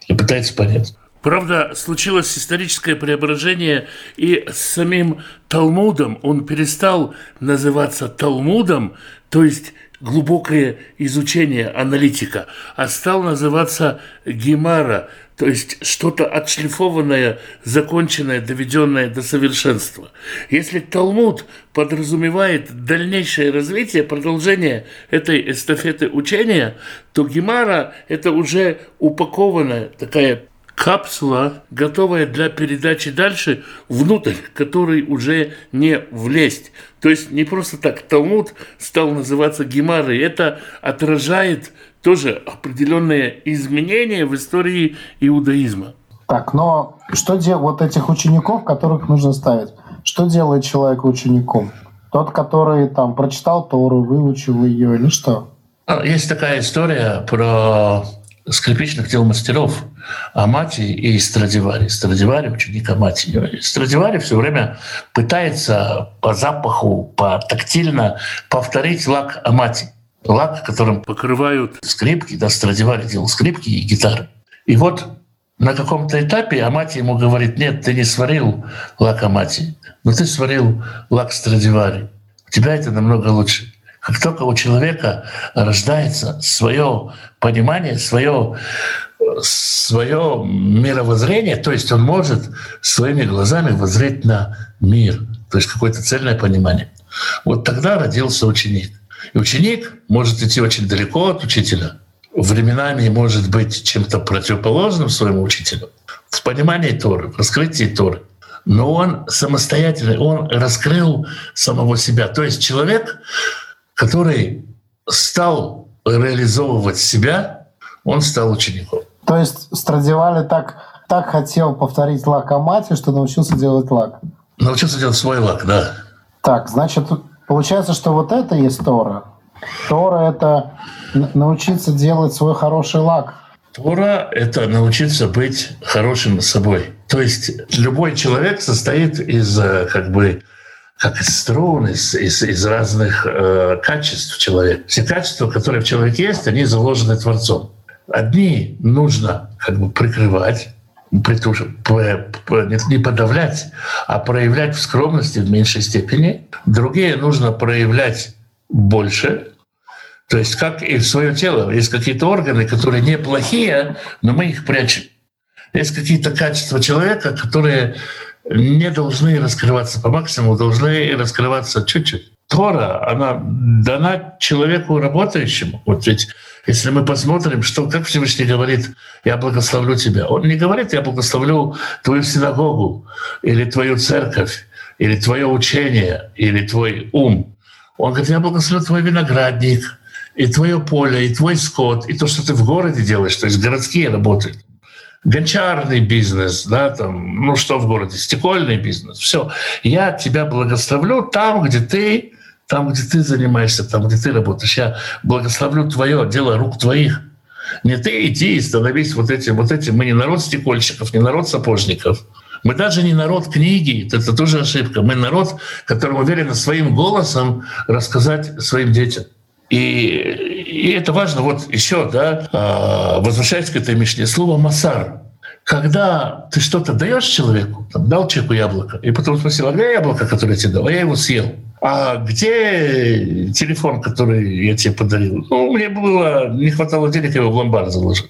и пытается понять. Правда, случилось историческое преображение, и самим Талмудом он перестал называться Талмудом, то есть глубокое изучение, аналитика, а стал называться Гемара, то есть что-то отшлифованное, законченное, доведенное до совершенства. Если Талмуд подразумевает дальнейшее развитие, продолжение этой эстафеты учения, то Гемара – это уже упакованная такая капсула, готовая для передачи дальше, внутрь которой уже не влезть. То есть не просто так Талмуд стал называться Гемарой, это отражает тоже определенные изменения в истории иудаизма. Так, но что делать вот этих учеников, которых нужно ставить? Что делает человек учеником? Тот, который там прочитал Тору, выучил ее или что? А, есть такая история про скрипичных дел мастеров Амати и Страдивари. Страдивари — ученик Амати. Страдивари все время пытается по запаху, по тактильно повторить лак Амати. Лак, которым покрывают скрипки, да, Страдивари делал скрипки и гитары. И вот на каком-то этапе Амати ему говорит, нет, ты не сварил лак Амати, но ты сварил лак Страдивари. У тебя это намного лучше. Как только у человека рождается свое понимание, свое, свое мировоззрение, то есть он может своими глазами воззреть на мир, то есть какое-то цельное понимание. Вот тогда родился ученик. И ученик может идти очень далеко от учителя, временами может быть чем-то противоположным своему учителю в понимании Торы, в раскрытии Торы. Но он самостоятельный, он раскрыл самого себя. То есть человек который стал реализовывать себя, он стал учеником. То есть Страдивали так, так хотел повторить лак Амати, что научился делать лак? Научился делать свой лак, да. Так, значит, получается, что вот это есть Тора. Тора — это научиться делать свой хороший лак. Тора — это научиться быть хорошим собой. То есть любой человек состоит из э, как бы как из струн, из, из, из разных э, качеств человека. Все качества, которые в человеке есть, они заложены Творцом. Одни нужно как бы прикрывать, притуш... не подавлять, а проявлять в скромности в меньшей степени. Другие нужно проявлять больше. То есть как и в свое тело. Есть какие-то органы, которые неплохие, но мы их прячем. Есть какие-то качества человека, которые не должны раскрываться по максимуму, должны раскрываться чуть-чуть. Тора, она дана человеку работающему. Вот ведь если мы посмотрим, что, как Всевышний говорит, я благословлю тебя. Он не говорит, я благословлю твою синагогу, или твою церковь, или твое учение, или твой ум. Он говорит, я благословлю твой виноградник, и твое поле, и твой скот, и то, что ты в городе делаешь, то есть городские работы гончарный бизнес, да, там, ну что в городе, стекольный бизнес, все. Я тебя благословлю там, где ты, там, где ты занимаешься, там, где ты работаешь. Я благословлю твое дело рук твоих. Не ты иди и становись вот этим, вот этим. Мы не народ стекольщиков, не народ сапожников. Мы даже не народ книги, это тоже ошибка. Мы народ, которому уверенно своим голосом рассказать своим детям. И и это важно. Вот еще, да, а, возвращаясь к этой мишне, слово «масар». Когда ты что-то даешь человеку, там, дал человеку яблоко, и потом спросил, а где яблоко, которое я тебе дал? А я его съел. А где телефон, который я тебе подарил? Ну, мне было, не хватало денег, я его в ломбард заложил.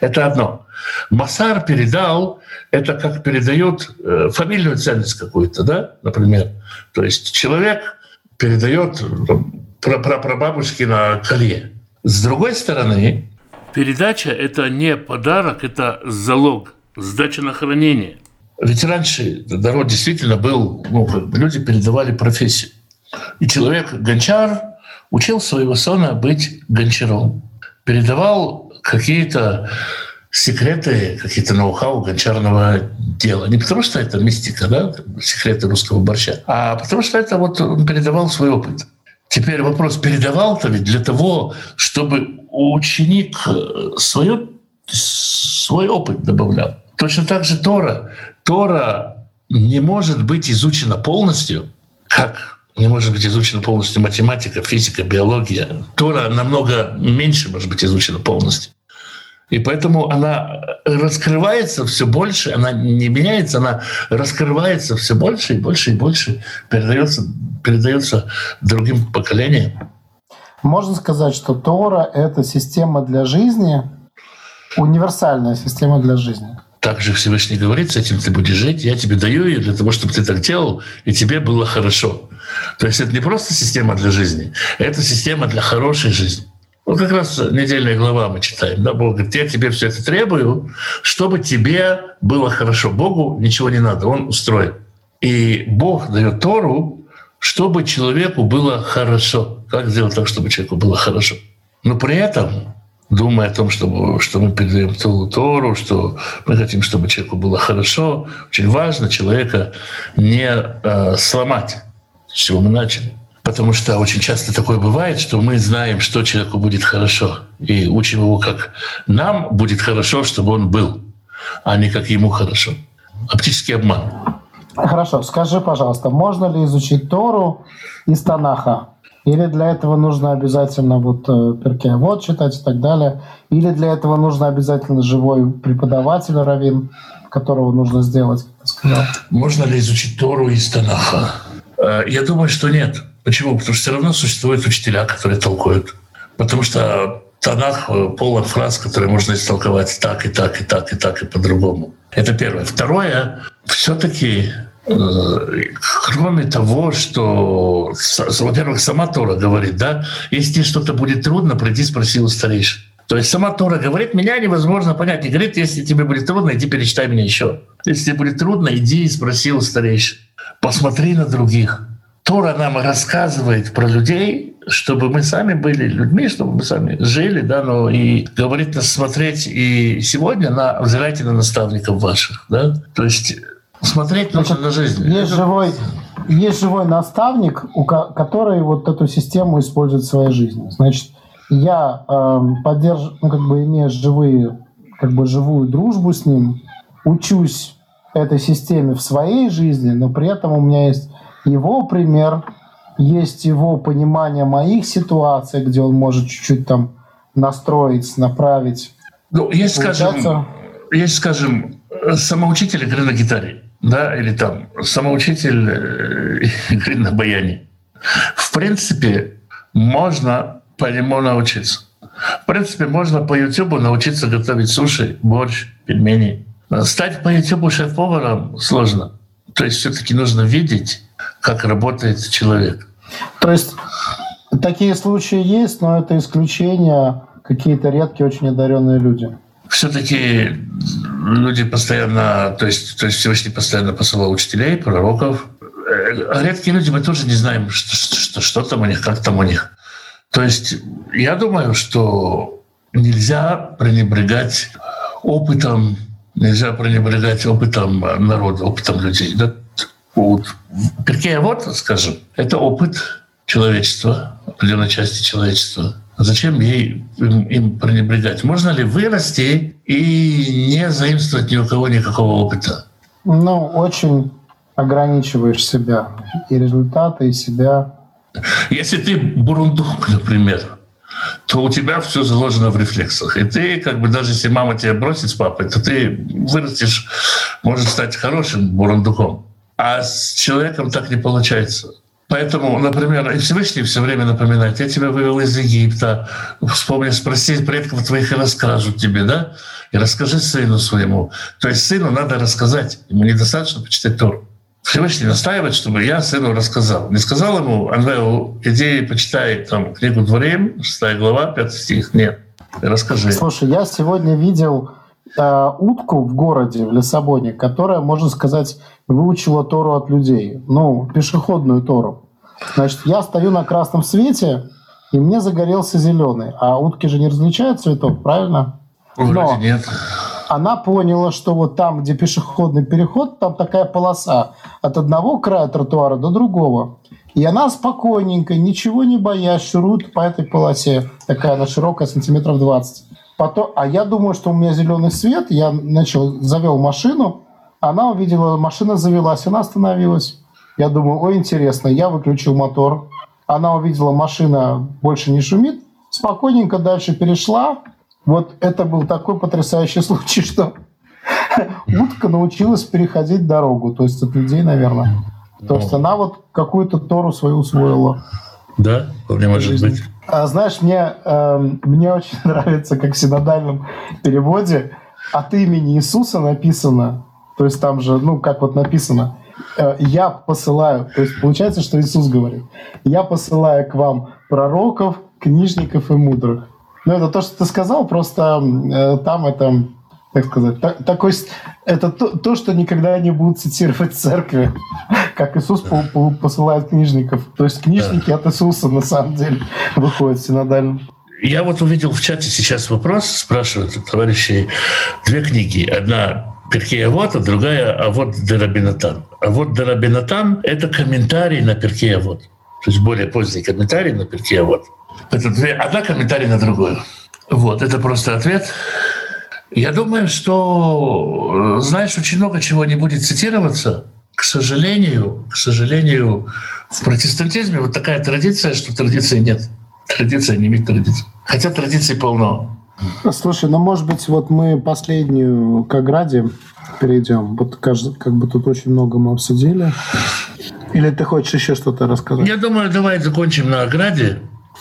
Это одно. Масар передал, это как передает э, фамильную ценность какую-то, да, например. То есть человек передает про, про бабушки на колье. С другой стороны... Передача – это не подарок, это залог, сдача на хранение. Ведь раньше народ действительно был, ну, люди передавали профессию. И человек, гончар, учил своего сына быть гончаром. Передавал какие-то секреты, какие-то ноу-хау гончарного дела. Не потому, что это мистика, да, секреты русского борща, а потому что это вот он передавал свой опыт. Теперь вопрос, передавал-то ведь для того, чтобы ученик э, свое, свой опыт добавлял. Точно так же Тора. Тора не может быть изучена полностью, как не может быть изучена полностью математика, физика, биология. Тора намного меньше может быть изучена полностью. И поэтому она раскрывается все больше, она не меняется, она раскрывается все больше и больше и больше, передается, передается другим поколениям. Можно сказать, что Тора — это система для жизни, универсальная система для жизни. Так же Всевышний говорит, с этим ты будешь жить, я тебе даю ее для того, чтобы ты так делал, и тебе было хорошо. То есть это не просто система для жизни, это система для хорошей жизни. Вот как раз недельная глава мы читаем. Да, Бог говорит, я тебе все это требую, чтобы тебе было хорошо. Богу ничего не надо, Он устроит. И Бог дает Тору, чтобы человеку было хорошо. Как сделать так, чтобы человеку было хорошо? Но при этом, думая о том, чтобы, что мы передаем ту Тору, что мы хотим, чтобы человеку было хорошо, очень важно человека не э, сломать, с чего мы начали. Потому что очень часто такое бывает, что мы знаем, что человеку будет хорошо, и учим его, как нам будет хорошо, чтобы он был, а не как ему хорошо. Оптический обман. Хорошо, скажи, пожалуйста, можно ли изучить Тору из Танаха? Или для этого нужно обязательно вот э, перке вот читать и так далее? Или для этого нужно обязательно живой преподаватель, равин, которого нужно сделать? Можно ли изучить Тору из Танаха? Э, я думаю, что нет. Почему? Потому что все равно существуют учителя, которые толкуют. Потому что Танах э, полон фраз, которые можно истолковать так и так, и так, и так, и по-другому. Это первое. Второе, все-таки э, кроме того, что, во-первых, сама Тора говорит, да, если что-то будет трудно, приди спроси у старейшин. То есть сама Тора говорит, меня невозможно понять. И говорит, если тебе будет трудно, иди перечитай меня еще. Если тебе будет трудно, иди и спроси у старейшин. Посмотри на других. Тора нам рассказывает про людей, чтобы мы сами были людьми, чтобы мы сами жили, да, но и говорит нас смотреть и сегодня на взирайте на наставников ваших, да, то есть смотреть нужно на жизнь. Есть живой, есть живой наставник, у который вот эту систему использует в своей жизни. Значит, я э, поддерживаю, ну, как бы имея живые, как бы живую дружбу с ним, учусь этой системе в своей жизни, но при этом у меня есть его пример, есть его понимание моих ситуаций, где он может чуть-чуть там настроить, направить. Ну, есть, скажем, есть, скажем, самоучитель игры на гитаре, да, или там самоучитель э, <laughs> игры на баяне. В принципе, можно по нему научиться. В принципе, можно по YouTube научиться готовить суши, борщ, пельмени. Стать по YouTube шеф-поваром сложно. То есть все-таки нужно видеть как работает человек. То есть такие случаи есть, но это исключение, какие-то редкие, очень одаренные люди. Все-таки люди постоянно, то есть, то есть Всевышний постоянно посылал учителей, пророков. А редкие люди мы тоже не знаем, что, что, что там у них, как там у них. То есть я думаю, что нельзя пренебрегать опытом, нельзя пренебрегать опытом народа, опытом людей. Да? Вот. Какие вот, скажем, это опыт человечества, определенной части человечества. Зачем ей им, им пренебрегать? Можно ли вырасти и не заимствовать ни у кого никакого опыта? Ну, очень ограничиваешь себя и результаты, и себя. Если ты бурундук, например, то у тебя все заложено в рефлексах. И ты, как бы, даже если мама тебя бросит с папой, то ты вырастешь, можешь стать хорошим бурундуком. А с человеком так не получается. Поэтому, например, и Всевышний все время напоминает, я тебя вывел из Египта, вспомни, спроси предков твоих и расскажут тебе, да? И расскажи сыну своему. То есть сыну надо рассказать, ему недостаточно почитать Тору. Всевышний настаивает, чтобы я сыну рассказал. Не сказал ему, Анвеу, иди почитай там книгу Дворим, 6 глава, 5 стих. Нет, расскажи. Слушай, я сегодня видел э, утку в городе, в Лиссабоне, которая, можно сказать, выучила Тору от людей. Ну, пешеходную Тору. Значит, я стою на красном свете, и мне загорелся зеленый. А утки же не различают цветов, правильно? Вроде Но нет. Она поняла, что вот там, где пешеходный переход, там такая полоса от одного края тротуара до другого. И она спокойненько, ничего не боясь, шурует по этой полосе. Такая она широкая, сантиметров 20. Потом, а я думаю, что у меня зеленый свет, я начал, завел машину, Она увидела, машина завелась, она остановилась. Я думаю, ой, интересно, я выключил мотор. Она увидела, машина больше не шумит, спокойненько дальше перешла. Вот это был такой потрясающий случай, что <laughs> утка научилась переходить дорогу. То есть от людей, наверное. То есть она вот какую-то Тору свою усвоила. Да, вполне может быть. А, знаешь, мне, э, мне очень <laughs> нравится, как в синодальном переводе от имени Иисуса написано, то есть там же, ну, как вот написано, э, я посылаю, то есть получается, что Иисус говорит, я посылаю к вам пророков, книжников и мудрых. Ну, это то, что ты сказал, просто э, там это так сказать. Так, такой, это то, то, что никогда не будут цитировать церкви, как Иисус по, по, посылает книжников. То есть книжники от Иисуса на самом деле выходят синодально. Я вот увидел в чате сейчас вопрос, спрашивают товарищей, две книги. Одна Перкея вот, а другая А вот Дарабинатан. А вот Дарабинатан — это комментарий на Перкея вот. То есть более поздний комментарий на Перкея вот. Это две, одна комментарий на другую. Вот, это просто ответ. Я думаю, что, знаешь, очень много чего не будет цитироваться. К сожалению, к сожалению, в протестантизме вот такая традиция, что традиции нет. Традиция не имеет традиции. Хотя традиций полно. Слушай, ну может быть, вот мы последнюю к ограде перейдем. Вот как бы тут очень много мы обсудили. Или ты хочешь еще что-то рассказать? Я думаю, давай закончим на ограде.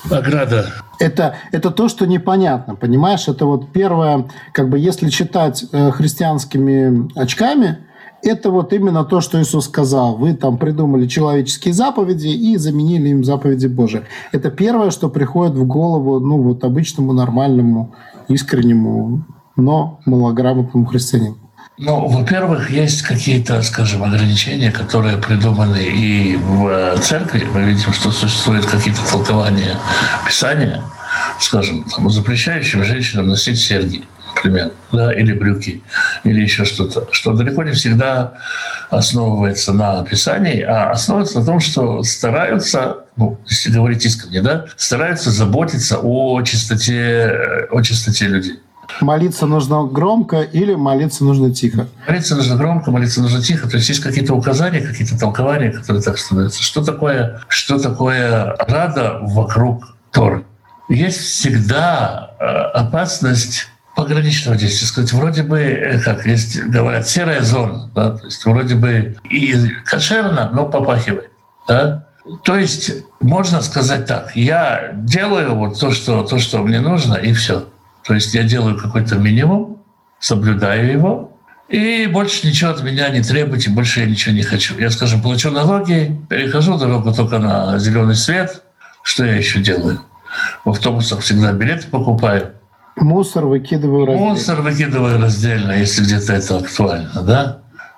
Ограда. Это, это то, что непонятно, понимаешь? Это вот первое, как бы если читать э, христианскими очками, это вот именно то, что Иисус сказал. Вы там придумали человеческие заповеди и заменили им заповеди Божии. Это первое, что приходит в голову ну, вот обычному, нормальному, искреннему, но малограмотному христианину. Ну, во-первых, есть какие-то, скажем, ограничения, которые придуманы и в э, церкви. Мы видим, что существуют какие-то толкования Писания, скажем, там, запрещающим женщинам носить серьги, например, да, или брюки, или еще что-то, что далеко не всегда основывается на Писании, а основывается на том, что стараются, ну, если говорить искренне, да, стараются заботиться о чистоте, э, о чистоте людей. Молиться нужно громко или молиться нужно тихо? Молиться нужно громко, молиться нужно тихо. То есть есть какие-то указания, какие-то толкования, которые так становятся. Что такое, что такое рада вокруг Торы? Есть всегда э, опасность пограничного действия. Сказать, вроде бы, э, как есть, говорят, серая зона. Да? То есть вроде бы и кошерно, но попахивает. Да? То есть можно сказать так, я делаю вот то, что, то, что мне нужно, и все. То есть я делаю какой-то минимум, соблюдаю его, и больше ничего от меня не требуйте, больше я ничего не хочу. Я, скажем, плачу налоги, перехожу дорогу только на зеленый свет. Что я еще делаю? В автобусах всегда билеты покупаю. Мусор выкидываю раздельно. Мусор выкидываю раздельно, если где-то это актуально, да?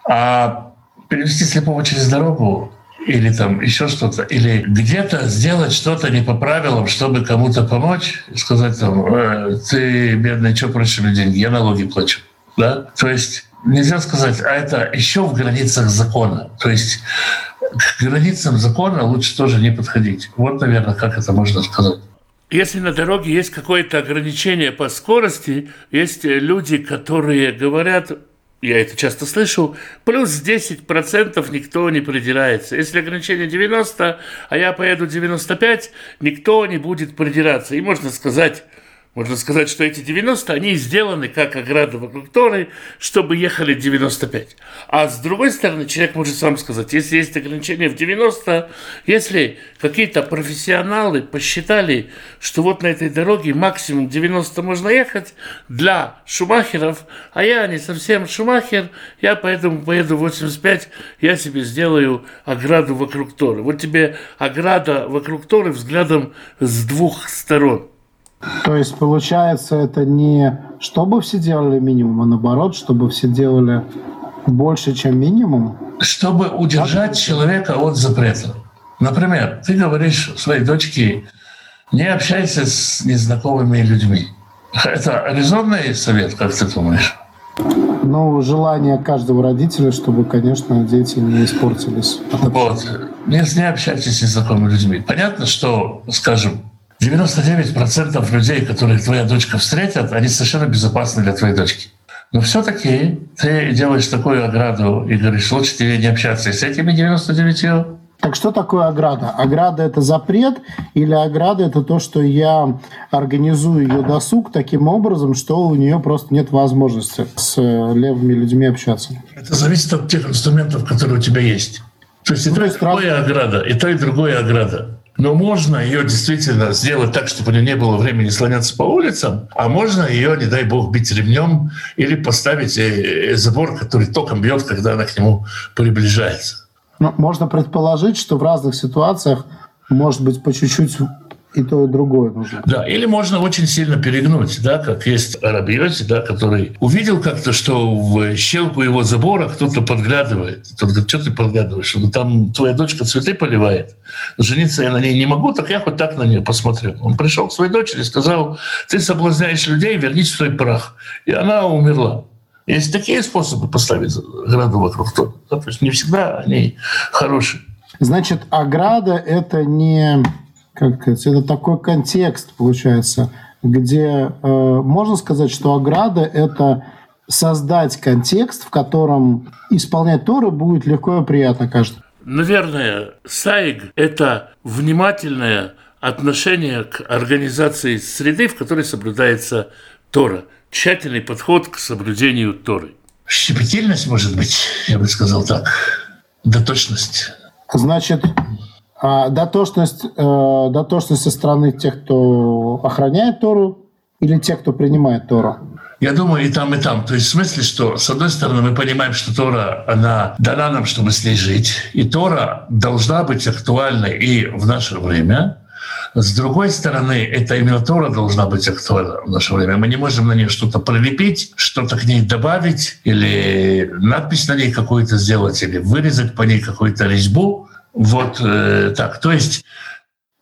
А перевести слепого через дорогу или там еще что-то, или где-то сделать что-то не по правилам, чтобы кому-то помочь, сказать там, э, ты бедный, что просишь мне деньги, я налоги плачу. Да? То есть нельзя сказать, а это еще в границах закона. То есть к границам закона лучше тоже не подходить. Вот, наверное, как это можно сказать. Если на дороге есть какое-то ограничение по скорости, есть люди, которые говорят, я это часто слышу, плюс 10% никто не придирается. Если ограничение 90, а я поеду 95, никто не будет придираться. И можно сказать, можно сказать, что эти 90, они сделаны как ограда вокруг Торы, чтобы ехали 95. А с другой стороны, человек может сам сказать, если есть ограничение в 90, если какие-то профессионалы посчитали, что вот на этой дороге максимум 90 можно ехать для шумахеров, а я не совсем шумахер, я поэтому поеду 85, я себе сделаю ограду вокруг Торы. Вот тебе ограда вокруг Торы взглядом с двух сторон. То есть, получается, это не чтобы все делали минимум, а наоборот, чтобы все делали больше, чем минимум? Чтобы удержать так? человека от запрета. Например, ты говоришь своей дочке, не общайся с незнакомыми людьми. Это резонный совет, как ты думаешь? Ну, желание каждого родителя, чтобы, конечно, дети не испортились. Вот. Не, не общайтесь с незнакомыми людьми. Понятно, что, скажем, 99% людей, которые твоя дочка встретят, они совершенно безопасны для твоей дочки. Но все-таки ты делаешь такую ограду и говоришь, лучше тебе не общаться с этими 99 так что такое ограда? Ограда – это запрет или ограда – это то, что я организую ее досуг таким образом, что у нее просто нет возможности с левыми людьми общаться? Это зависит от тех инструментов, которые у тебя есть. То есть и ну, то, и другое раз... ограда, и то, и другое ограда. Но можно ее действительно сделать так, чтобы у нее не было времени слоняться по улицам, а можно ее, не дай бог, бить ремнем или поставить э, забор, который током бьет, когда она к нему приближается. Ну, можно предположить, что в разных ситуациях может быть по чуть-чуть и то, и другое нужно. Да, или можно очень сильно перегнуть, да, как есть Арабиоси, да, который увидел как-то, что в щелку его забора кто-то подглядывает. Тот говорит, что ты подглядываешь? Он, там твоя дочка цветы поливает. Жениться я на ней не могу, так я хоть так на нее посмотрю. Он пришел к своей дочери и сказал, ты соблазняешь людей, вернись в свой прах. И она умерла. Есть такие способы поставить ограду вокруг дома. Да, то есть не всегда они хорошие. Значит, ограда – это не как сказать, это такой контекст, получается, где э, можно сказать, что ограда – это создать контекст, в котором исполнять Торы будет легко и приятно каждому. Наверное, сайг – это внимательное отношение к организации среды, в которой соблюдается Тора. Тщательный подход к соблюдению Торы. Щепетильность, может быть, я бы сказал так. Доточность. Значит, а дотошность, э, дотошность со стороны тех, кто охраняет Тору, или тех, кто принимает Тору? Я думаю, и там, и там. То есть в смысле, что, с одной стороны, мы понимаем, что Тора, она дана нам, чтобы с ней жить. И Тора должна быть актуальной и в наше время. С другой стороны, это именно Тора должна быть актуальна в наше время. Мы не можем на нее что-то прилепить, что-то к ней добавить, или надпись на ней какую-то сделать, или вырезать по ней какую-то резьбу. Вот э, так. То есть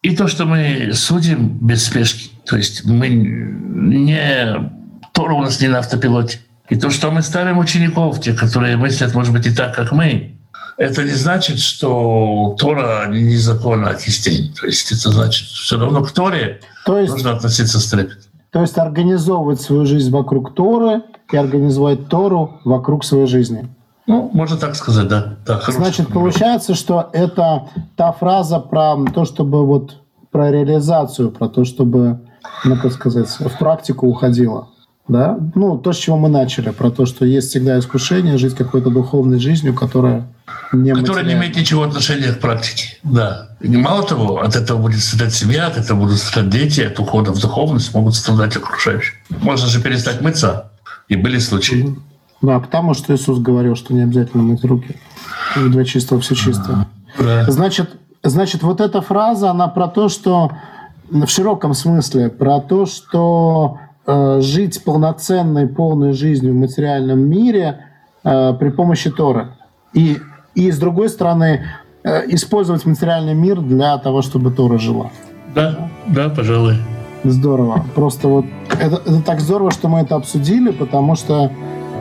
и то, что мы судим без спешки, то есть мы не... Тора у нас не на автопилоте. И то, что мы ставим учеников, те, которые мыслят, может быть, и так, как мы, это не значит, что Тора незаконна от истин. То есть это значит, все равно к Торе то есть, нужно относиться с трепетом. То есть организовывать свою жизнь вокруг Торы и организовать Тору вокруг своей жизни. Ну, можно так сказать, да. да Значит, получается, что это та фраза про то, чтобы вот про реализацию, про то, чтобы, ну, как сказать, в практику уходило. Да? Ну, то, с чего мы начали, про то, что есть всегда искушение жить какой-то духовной жизнью, которая не Которая не имеет ничего отношения к практике. Да. И мало того, от этого будет страдать семья, от этого будут страдать дети, от ухода в духовность могут страдать окружающие. Можно же перестать мыться. И были случаи. Да, потому что Иисус говорил, что не обязательно мыть руки. Для чистого все чисто. Да. Значит, значит, вот эта фраза, она про то, что в широком смысле, про то, что э, жить полноценной, полной жизнью в материальном мире э, при помощи Торы. И, и с другой стороны, э, использовать материальный мир для того, чтобы Тора жила. Да, да, пожалуй. Здорово. Просто вот это, это так здорово, что мы это обсудили, потому что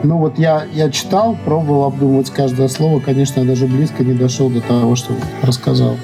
ну вот я, я читал, пробовал обдумывать каждое слово. Конечно, я даже близко не дошел до того, что рассказал.